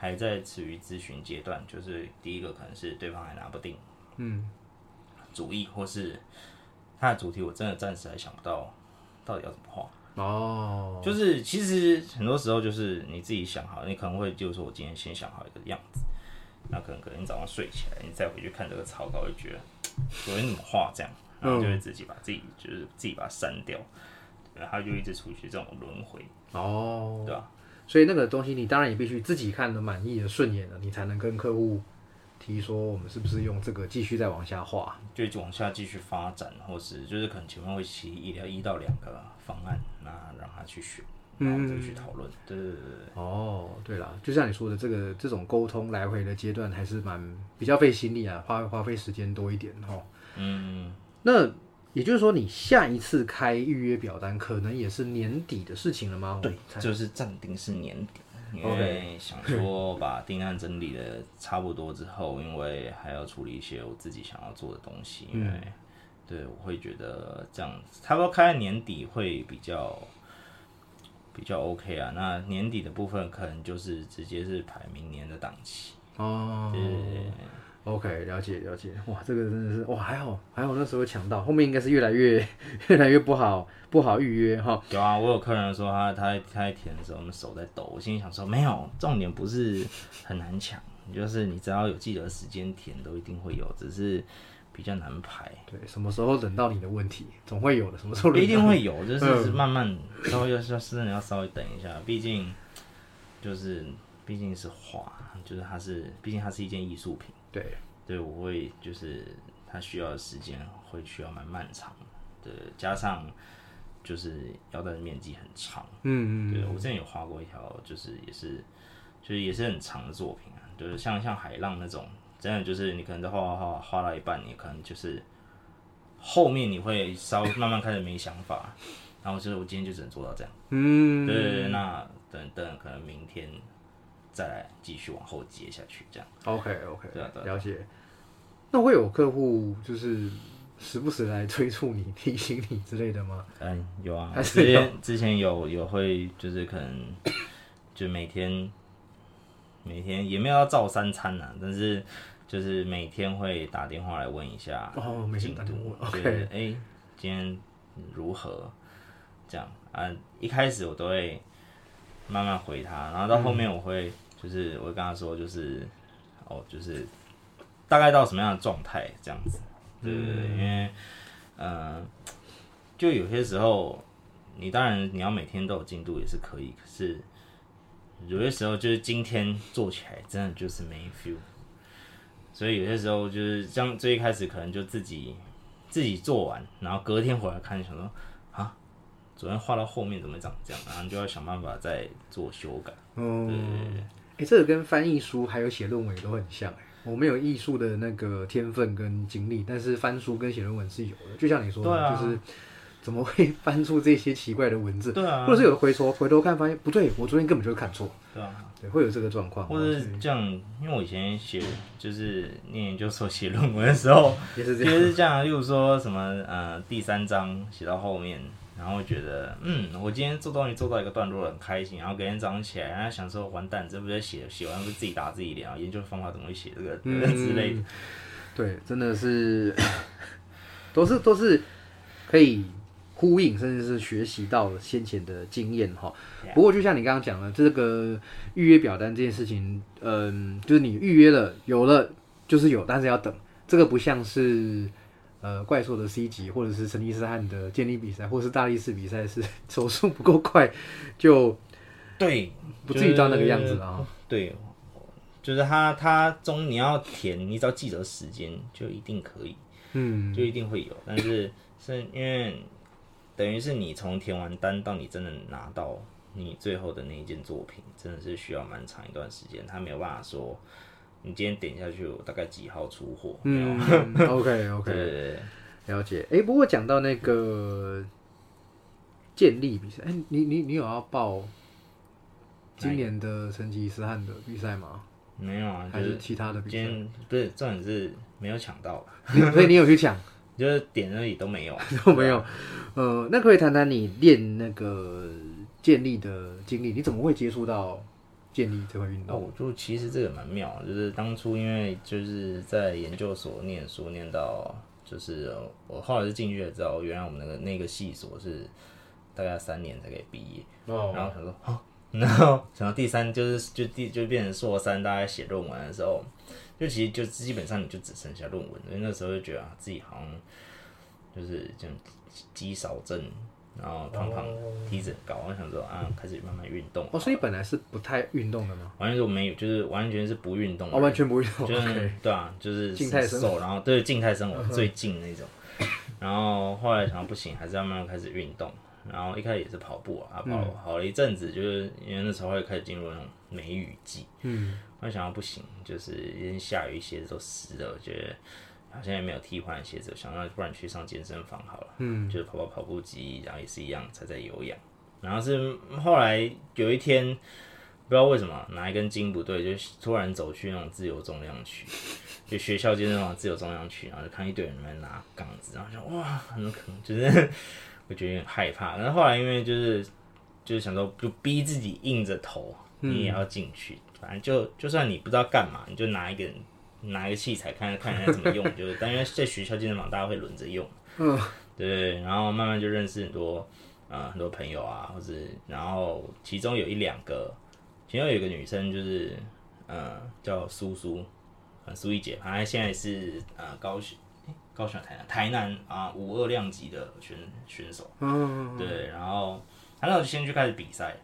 还在处于咨询阶段，就是第一个可能是对方还拿不定嗯，主意，或是他的主题我真的暂时还想不到到底要怎么画。哦，就是其实很多时候就是你自己想好，你可能会就是说我今天先想好一个样子，那可能隔天早上睡起来，你再回去看这个草稿，会觉得昨天怎么画这样，然后就会自己把自己就是自己把它删掉，然后就一直处于这种轮回，哦，对吧？所以那个东西你当然也必须自己看的满意的顺眼了，你才能跟客户提说我们是不是用这个继续再往下画。就往下继续发展，或是就是可能前面会提一两一到两个方案，那让他去选，然后再去讨论。对对对对对。哦，对了，就像你说的，这个这种沟通来回的阶段还是蛮比较费心力啊，花花费时间多一点哈。嗯，那也就是说，你下一次开预约表单可能也是年底的事情了吗？对，就是暂定是年底，因为想说把订单整理的差不多之后，因为还要处理一些我自己想要做的东西，因为、对我会觉得这样差不多开在年底会比较比较 OK 啊。那年底的部分可能就是直接是排明年的档期。哦，OK，了解了解。哇，这个真的是哇，还好还好那时候抢到，后面应该是越来越越来越不好不好预约哈。有啊，我有客人说他他在他在填的时候，我们手在抖。我心里想说，没有，重点不是很难抢，就是你只要有记得时间填，都一定会有，只是比较难排。对，什么时候轮到你的问题，总会有的。什么时候一定会有，就是慢慢稍微要要真的要稍微等一下，毕竟就是毕竟是画，就是它是毕竟它是一件艺术品，对，对我会就是他需要的时间会需要蛮漫长的，加上就是腰带的面积很长。嗯嗯对我之前有画过一条，就是也是，就是也是很长的作品啊，就是像像海浪那种，真的就是你可能在画画画画到一半，你可能就是后面你会稍微慢慢开始没想法，然后就是我今天就只能做到这样，嗯，对对对，那等等可能明天再来继续往后接下去，这样。OK OK，对啊对啊了解。那会有客户就是时不时来催促你、提醒你之类的吗？嗯，有啊，还是之前之前有有会就是可能就每天每天也没有要照三餐呐、但是就是每天会打电话来问一下哦，每天打电话，就是 OK，哎、今天如何这样啊？一开始我都会慢慢回他，然后到后面我会就是我会跟他说就是哦就是大概到什么样的状态这样子，对对对，因为呃就有些时候你当然你要每天都有进度也是可以，可是有些时候就是今天做起来真的就是没 feel。所以有些时候就是像最一开始可能就自己自己做完，然后隔天回来看，想说啊，昨天画到后面怎么长这样，然后就要想办法再做修改。嗯，哎、这个跟翻译书还有写论文也都很像哎、我没有艺术的那个天分跟经历，但是翻书跟写论文是有的。就像你说的，啊就是怎么会 [laughs] 翻出这些奇怪的文字？对啊或者是有的回头回头看发现不对，我昨天根本就是看错，对啊，对，会有这个状况。或者是这样，因为我以前写就是念研究所写论文的时候，[laughs] 也也是这样。是这样，例如说什么呃第三章写到后面，然后觉得嗯，我今天做东西做到一个段落很开心，然后隔天早上起来，然后想说完蛋，这不是写写完不是自己打自己脸啊？研究方法怎么会写这个、这个 [laughs] 之类的。嗯对，真的是都是都是可以呼应，甚至是学习到先前的经验哈。不过就像你刚刚讲的，这个预约表单这件事情，嗯，就是你预约了，有了就是有，但是要等。这个不像是呃怪兽的 C 级，或者是成吉思汗的建立比赛，或者是大力士比赛，是 [laughs] 手速不够快就对，不至于到那个样子啊。对，就是他他中你要填，你只要记得时间，就一定可以。嗯，就一定会有，但是是因为等于是你从填完单到你真的拿到你最后的那一件作品，真的是需要蛮长一段时间，他没有办法说你今天点下去，我大概几号出货，嗯，OK [laughs] OK，[laughs] 对对对，了解。哎、不过讲到那个建立比赛，哎、你你你有要报今年的成吉思汗的比赛吗？没有啊，就是还是其他的比赛？今天不是重点是没有抢到，[laughs] 所以你有去抢？就是点那里都没有，都没有。呃，那可以谈谈你练那个建立的经历？你怎么会接触到建立这块运动？哦，就其实这个蛮妙，就是当初因为就是在研究所念书念到，就是呃我后来是进去了之后，原来我们那个那个系所是大概三年才可以毕业，哦，然后想说，哦，然后想到第三就是就第就变成硕三，大家写论文的时候，就其实就基本上你就只剩下论文，所以那时候就觉得、啊、自己好像就是这样肌少症，然后胖胖的，体脂很高，我想说啊，开始慢慢运动，哦，所以本来是不太运动的吗？完全就没有，就是完全是不运动的哦，完全不运动。就是对啊，就是静态生瘦，然后对静态生活最近那种。然后后来想到不行，还是要慢慢开始运动。然后一开始也是跑步啊，跑嗯跑了一阵子，就是因为那时候会开始进入那种梅雨季。嗯，我想要不行，就是已经下雨，鞋子都湿了，我觉得好像也没有替换鞋子，想要不然去上健身房好了。嗯，就是跑跑跑步机，然后也是一样踩在有氧。然后是后来有一天，不知道为什么哪一根筋不对，就突然走去那种自由重量区，就学校健身房自由重量区，然后就看一堆人拿杠子，然后想哇，很可能 [laughs] 就是我觉得有点害怕。然后后来因为就是就是想说，就逼自己硬着头，你也要进去，反正就就算你不知道干嘛，你就拿一个拿一个器材看看人家怎么用，[laughs] 就是但因为在学校健身房大家会轮着用。嗯，对，然后慢慢就认识很多呃很多朋友啊，或是然后其中有一两个，其中有一个女生就是呃叫苏苏，呃苏一姐，反正现在是呃高雄。诶高雄、台南、台南啊，五二量级的选选手，嗯，对，然后他那时候就先去开始比赛，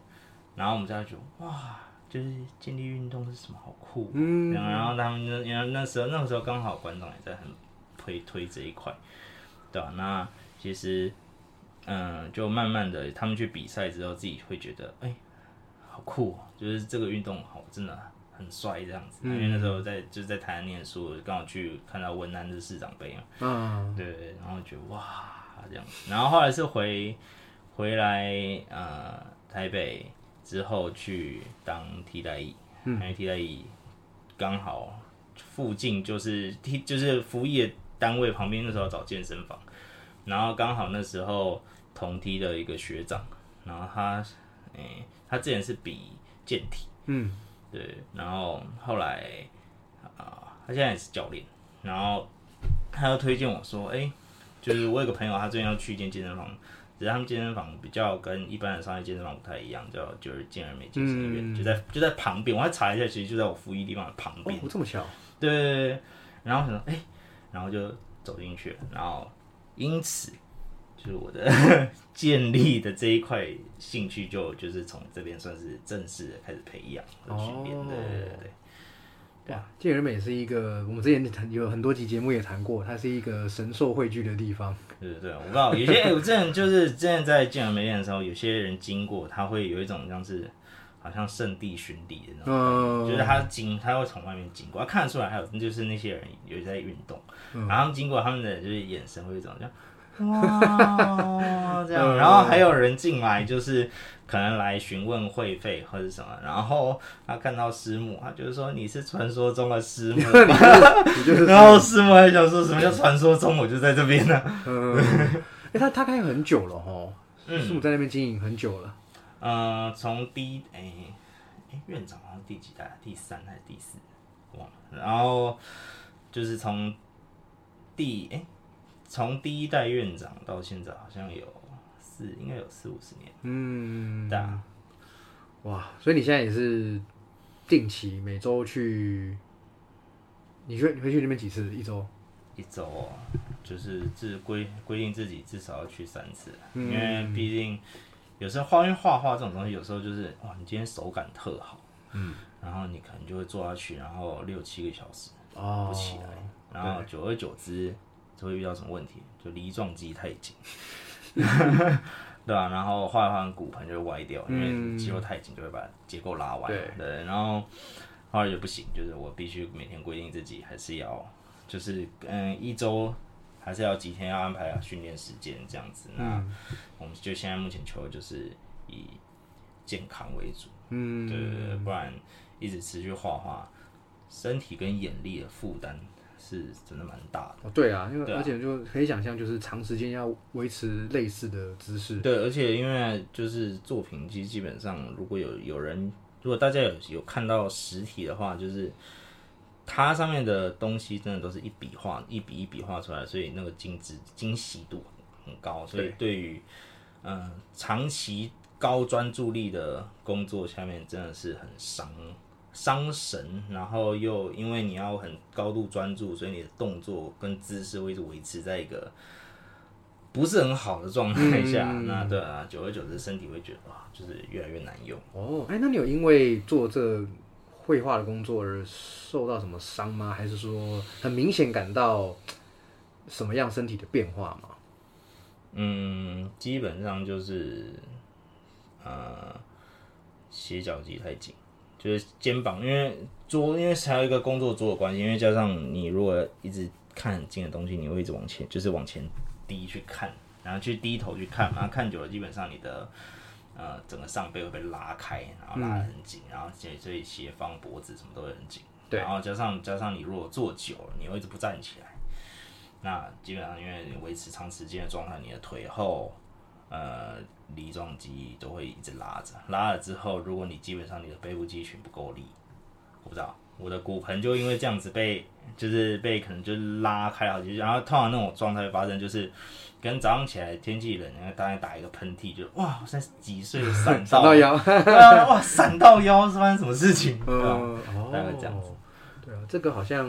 然后我们大家就哇，就是健力运动是什么好酷，嗯然后他们就因为那时候那个时候刚好馆长也在很推推这一块，对吧、那其实嗯，就慢慢的他们去比赛之后，自己会觉得哎、好酷、哦，就是这个运动好真的很帅这样子。因为那时候在就是在台南念书，刚好去看到文南的市长杯嘛，嗯，对，然后觉得哇这样子，然后后来是回回来呃台北之后去当替代役，因为替代役刚好附近就是替就是服役的单位旁边那时候找健身房，然后刚好那时候同梯的一个学长，然后他诶、他之前是比健体，嗯，对，然后后来啊、他现在也是教练，然后他又推荐我说，哎、就是我有个朋友，他最近要去一间健身房，只是他们健身房比较跟一般的商业健身房不太一样，叫就是健而美健身院，就在就在旁边，我还查一下，其实就在我服役地方的旁边。哦，这么巧，对然后想说，哎、然后就走进去了，然后因此就是我的 [laughs] 建立的这一块兴趣就就是从这边算是正式的开始培养和训练，哦对对对对。哇，健人美是一个我们之前谈有很多集节目也谈过，它是一个神兽汇聚的地方。对对对，我不知道有些、哎我之前就是之前在健美练的时候，有些人经过，他会有一种像是好像圣地巡礼的那种感觉，嗯，就是他经他会从外面经过，他看得出来还有就是那些人有在运动，然后他们经过他们的就是眼神会有一种这样。哇，[laughs] 这样，然后还有人进来，就是可能来询问会费或者什么，然后他看到师母，他就是说你是传说中的师母 [laughs] [laughs] 然后师母还想说什么叫传说中，我就在这边呢。嗯，哎，他他开很久了哈，师母在那边经营很久了。呃，从第一哎哎院长好像第几代？第三还是第四？忘了。然后就是从第哎从第一代院长到现在好像有四，应该有四五十年。嗯，对啊，哇，所以你现在也是定期每周去，你去你会去那边几次？一周？一周哦，就是自规规定自己至少要去三次，嗯因为毕竟有时候画因为画画这种东西，有时候就是哇，你今天手感特好，嗯，然后你可能就会坐下去，然后六七个小时哦，不起来，然后久而久之就会遇到什么问题，就离撞肌太紧，[laughs] 对吧、然后画一画骨盆就会歪掉，因为肌肉太紧就会把结构拉歪，对。对，然后后来就不行，就是我必须每天规定自己还是要，就是嗯一周还是要几天要安排训练时间这样子。那我们就现在目前求的就是以健康为主，嗯，对对对，不然一直持续画画，身体跟眼力的负担是真的蛮大的。哦，对啊，因为啊而且就可以想象，就是长时间要维持类似的姿势。对，而且因为就是作品机基本上，如果有有人，如果大家有有看到实体的话，就是它上面的东西真的都是一笔画一笔一笔画出来，所以那个精致精细度很高，所以对于嗯、呃长期高专注力的工作下面真的是很伤伤神，然后又因为你要很高度专注，所以你的动作跟姿势会一直维持在一个不是很好的状态下，那对啊，久而久之身体会觉得哇，就是越来越难用。哦，哎，那你有因为做这绘画的工作而受到什么伤吗？还是说很明显感到什么样身体的变化吗？嗯，基本上就是呃斜角肌太紧，就是肩膀，因为桌，因为还有一个工作桌的关系，因为加上你如果一直看很近的东西，你会一直往前，就是往前低去看，然后去低头去看，然后看久了，基本上你的呃整个上背会被拉开，然后拉得很紧，然后所以所以斜方脖子什么都会很紧，对然后加上加上你如果坐久了，你会一直不站起来。那基本上因为你维持长时间的状态，你的腿后、呃梨状肌都会一直拉着，拉了之后，如果你基本上你的背部肌群不够力，我不知道。我的骨盆就因为这样子被就是被可能就拉开了好几，然后通常那种状态会发生就是，跟早上起来天气冷，然后大概打一个喷嚏，就哇，我现在几岁闪到 [laughs] 到腰，[laughs] 哇，闪到腰是发生什么事情？嗯，哦，大概这样子。对啊，这个好像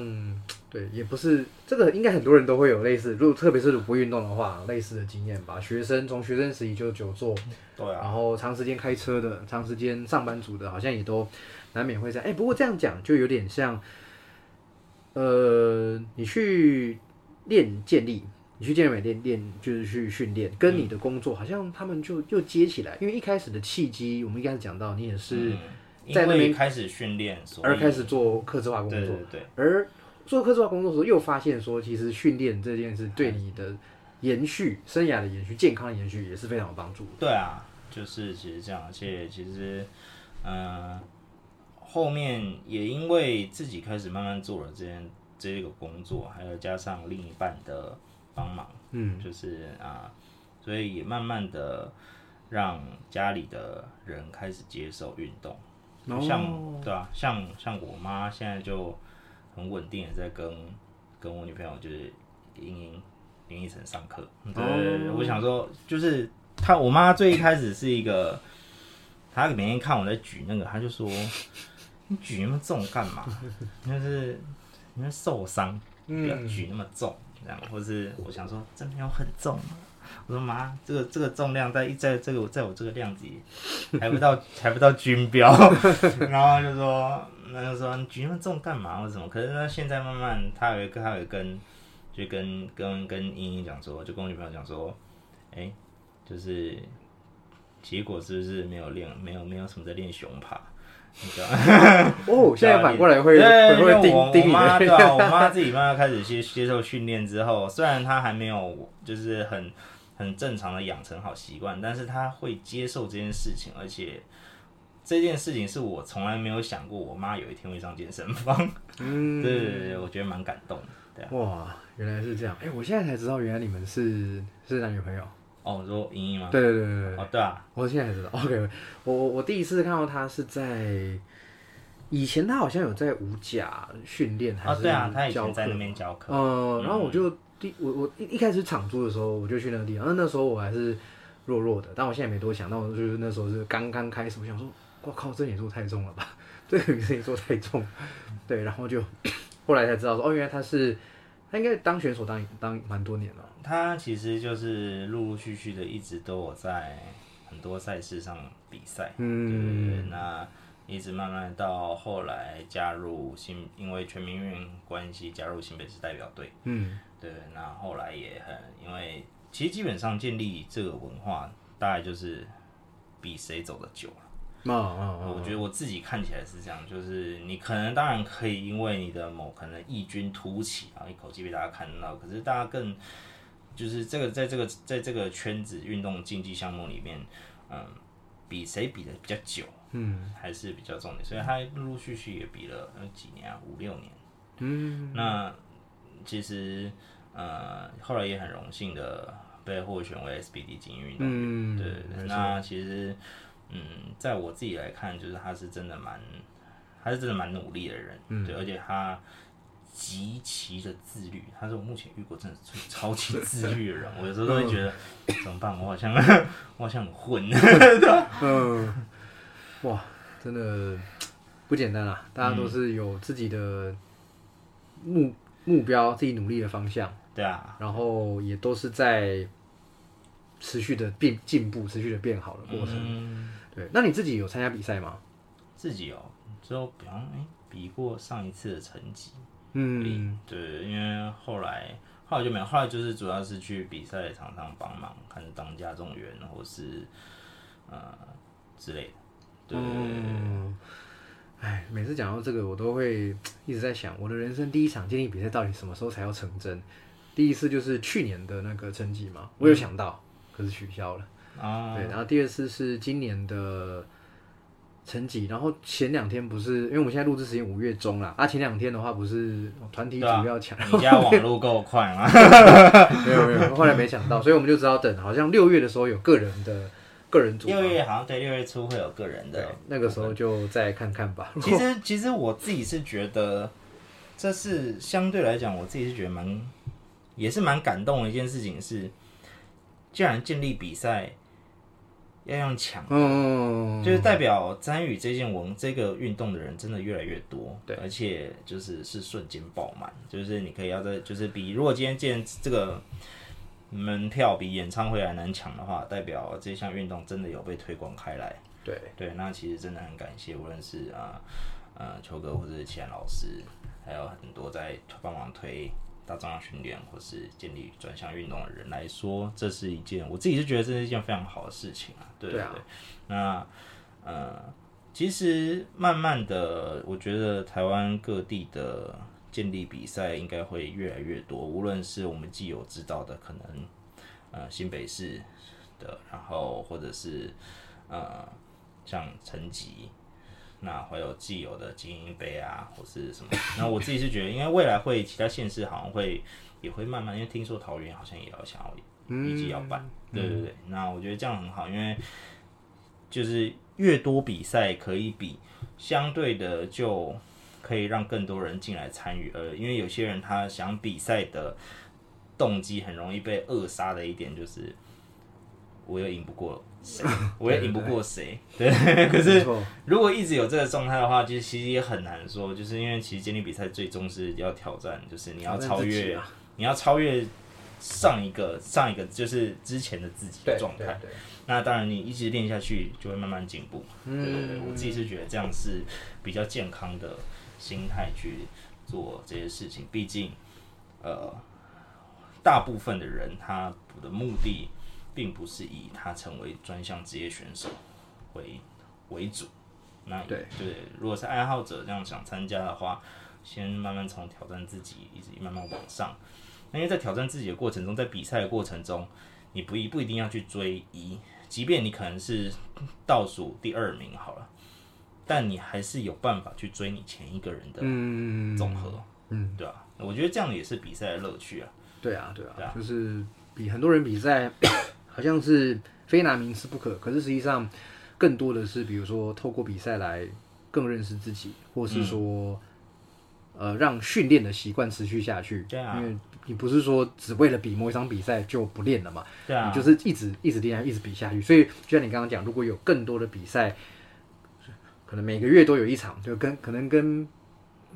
对，也不是这个，应该很多人都会有类似，如果特别是不运动的话，类似的经验吧。学生从学生时期就久坐，对啊，然后长时间开车的，长时间上班族的，好像也都难免会这样。哎、不过这样讲就有点像，呃，你去练健力，你去健美练练，就是去训练，跟你的工作好像他们就又接起来。因为一开始的契机，我们一开始讲到，你也是在那边为开始训练，而开始做客制化工作，对对对。而做客制化工作的时候，又发现说，其实训练这件事对你的延续、生涯的延续、健康的延续也是非常有帮助的。对啊，就是其实这样，而且其实，呃，后面也因为自己开始慢慢做了这件这个工作，还有加上另一半的帮忙，嗯，就是啊、所以也慢慢的让家里的人开始接受运动，就像、哦对啊，像像我妈现在就很稳定的在跟跟我女朋友就是英英林依晨上课，对我想说就是她我妈最一开始是一个，她每天看我在举那个，她就说你举那么重干嘛？就是你会受伤，不要举那么重，这样，或是我想说真的有很重吗？我说妈，这个这个重量在在这个在我这个量级还不到还不到军标，[laughs] 然后就说那就说你举那么重干嘛或者什么？可是他现在慢慢他有一个他有跟就跟跟跟英英讲说，就跟我女朋友讲说，哎、就是结果是不是没有练，没有没有什么在练熊爬？你知道？[laughs] 哦，现在反过来会对，会会因为我妈对啊，的，我妈自己慢慢开始接接受训练之后，虽然她还没有就是很很正常的养成好习惯，但是她会接受这件事情，而且这件事情是我从来没有想过，我妈有一天会上健身房。嗯，对对对对，我觉得蛮感动的。对啊，哇，原来是这样，哎、我现在才知道，原来你们是是男女朋友，哦，我说莹莹吗？对对对对对，哦，对啊，我现在才知道，OK，我我我第一次看到她是在。以前她好像有在五甲训练，还哦，是对啊，她以前在那边教课。嗯，然后我就第我我一一开始场租的时候，我就去那个地方，那那时候我还是弱弱的，但我现在没多想，那我就是那时候是刚刚开始，我想说，我靠，这也做太重了吧，这个也做太重，对，然后就 [coughs] 后来才知道说，哦，原来他是他应该当选手当当蛮多年了，他其实就是陆陆续续的一直都有在很多赛事上比赛。嗯对对对，那一直慢慢到后来加入新，因为全民运关系加入新北市代表队。嗯对，那后来也很，因为其实基本上建立这个文化，大概就是比谁走的久了。啊啊啊，我觉得我自己看起来是这样，就是你可能当然可以因为你的某可能异军突起，然后一口气被大家看到，可是大家更就是这个在这个在这个圈子运动竞技项目里面，嗯，比谁比的比较久，嗯还是比较重点，所以他陆陆续续也比了呃几年啊，五六年。嗯那其实呃后来也很荣幸的被获选为 SBD 精英运动员。对，那其实，嗯，在我自己来看，就是他是真的蛮，他是真的蛮努力的人，嗯对，而且他极其的自律，他是我目前遇过真的最超级自律的人。[laughs] 我有时候都会觉得，怎么办？我好像 [laughs] 我好像很混，[laughs] 嗯，哇，真的不简单啊！大家都是有自己的目目标，自己努力的方向。对啊，然后也都是在持续的变进步、持续的变好的过程。嗯，对，那你自己有参加比赛吗？自己哦，之后比方哎比过上一次的成绩，嗯对，因为后来后来就没有，后来就是主要是去比赛场上帮忙，看当家重员或是呃之类的。对哎，每次讲到这个，我都会一直在想，我的人生第一场接力比赛到底什么时候才要成真？第一次就是去年的那个成绩嘛，我有想到，可是取消了。啊，对，然后第二次是今年的成绩，然后前两天不是，因为我们现在录制时间五月中啦，啊，前两天的话不是团体组对啊要抢，你家网络够快吗？[laughs] 没有没有，后来没抢到，所以我们就只好等，好像六月的时候有个人的个人组嘛，六月好像对六月初会有个人的，，那个时候就再看看吧。其实其实我自己是觉得，这是相对来讲，我自己是觉得蛮也是蛮感动的一件事情是，既然建立比赛要用抢。嗯，就是代表参与这件文这个运动的人真的越来越多，对而且就是是瞬间爆满，就是你可以要在就是比如果今天见这个门票比演唱会还难抢的话，代表这项运动真的有被推广开来。对，对，那其实真的很感谢，无论是啊呃球哥或者是钱老师，还有很多在帮忙推大重量训练或是建立转向运动的人来说，这是一件我自己是觉得这是一件非常好的事情啊。对对啊对，那呃，其实慢慢的，我觉得台湾各地的建立比赛应该会越来越多，无论是我们既有知道的，可能呃新北市的，然后或者是呃像成吉，那还有既有的精英杯啊，或是什么。那我自己是觉得，因为未来会其他县市好像会也会慢慢，因为听说桃园好像也要想要预计要办，对对对。那我觉得这样很好，因为就是越多比赛可以比，相对的就可以让更多人进来参与。呃，因为有些人他想比赛的动机很容易被扼杀的一点就是，我又赢不过谁，[laughs] 我又赢不过谁，对。可是如果一直有这个状态的话，其实其实也很难说，就是因为其实健力比赛最终是要挑战，就是你要超越，你要超越上一个上一个就是之前的自己的状态。那当然，你一直练下去，就会慢慢进步。嗯我自己是觉得这样是比较健康的心态去做这些事情。毕竟，呃，大部分的人他的目的并不是以他成为专项职业选手为为主。那对对，如果是爱好者这样想参加的话，先慢慢从挑战自己，一直慢慢往上。那因为在挑战自己的过程中，在比赛的过程中，你不一不一定要去追一，即便你可能是倒数第二名好了，但你还是有办法去追你前一个人的嗯，总和，嗯，对吧、我觉得这样也是比赛的乐趣啊。对啊，对啊，对啊就是比很多人比赛好像是非拿名次不可，可是实际上更多的是，比如说透过比赛来更认识自己，或是说、呃让训练的习惯持续下去。对啊因为你不是说只为了比某一场比赛就不练了嘛，对啊你，就是一直一直练，一直比下去。所以就像你刚刚讲，如果有更多的比赛，可能每个月都有一场，就跟可能跟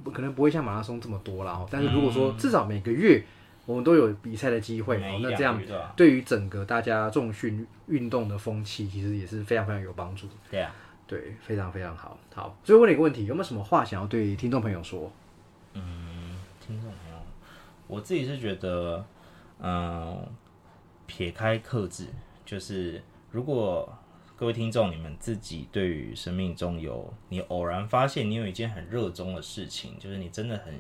不可能不会像马拉松这么多啦。哦但是如果说至少每个月我们都有比赛的机会，那这样？对于整个大家重训运动的风气，其实也是非常非常有帮助。对啊，对，非常非常好。好，最后问你一个问题，有没有什么话想要对听众朋友说？嗯听众朋友，我自己是觉得，嗯、撇开克制，就是如果各位听众你们自己对于生命中有你偶然发现你有一件很热衷的事情，就是你真的很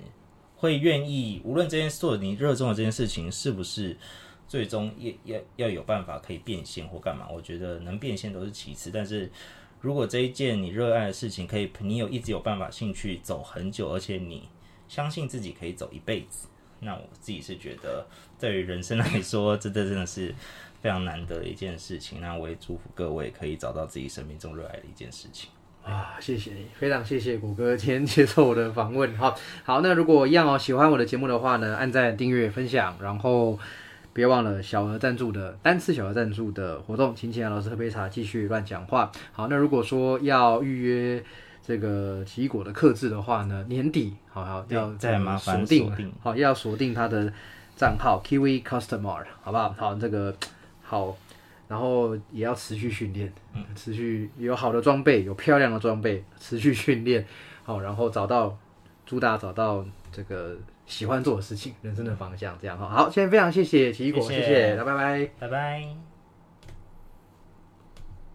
会愿意，无论这件做你热衷的这件事情是不是最终要要要有办法可以变现或干嘛，我觉得能变现都是其次，但是。如果这一件你热爱的事情，可以你有一直有办法兴趣走很久，而且你相信自己可以走一辈子，那我自己是觉得，对于人生来说，真的真的是非常难得的一件事情。那我也祝福各位可以找到自己生命中热爱的一件事情。啊，谢谢你，非常谢谢谷歌今天接受我的访问。好，[laughs] 好，那如果一样哦，喜欢我的节目的话呢，按赞、订阅、分享，然后别忘了小额赞助的单次小额赞助的活动，请请杨老师喝杯茶，继续乱讲话。好，那如果说要预约这个奇异果的克制的话呢，年底好好要再麻烦锁定锁定好要锁定他的账号 Kiwi Customer，好不好？好，这个好。然后也要持续训练，持续有好的装备，有漂亮的装备，[laughs] 持续训练，好，然后找到祝大家找到这个喜欢做的事情，人生的方向，这样哈。好，现在非常谢谢奇异果，谢谢谢谢，那拜拜。拜拜。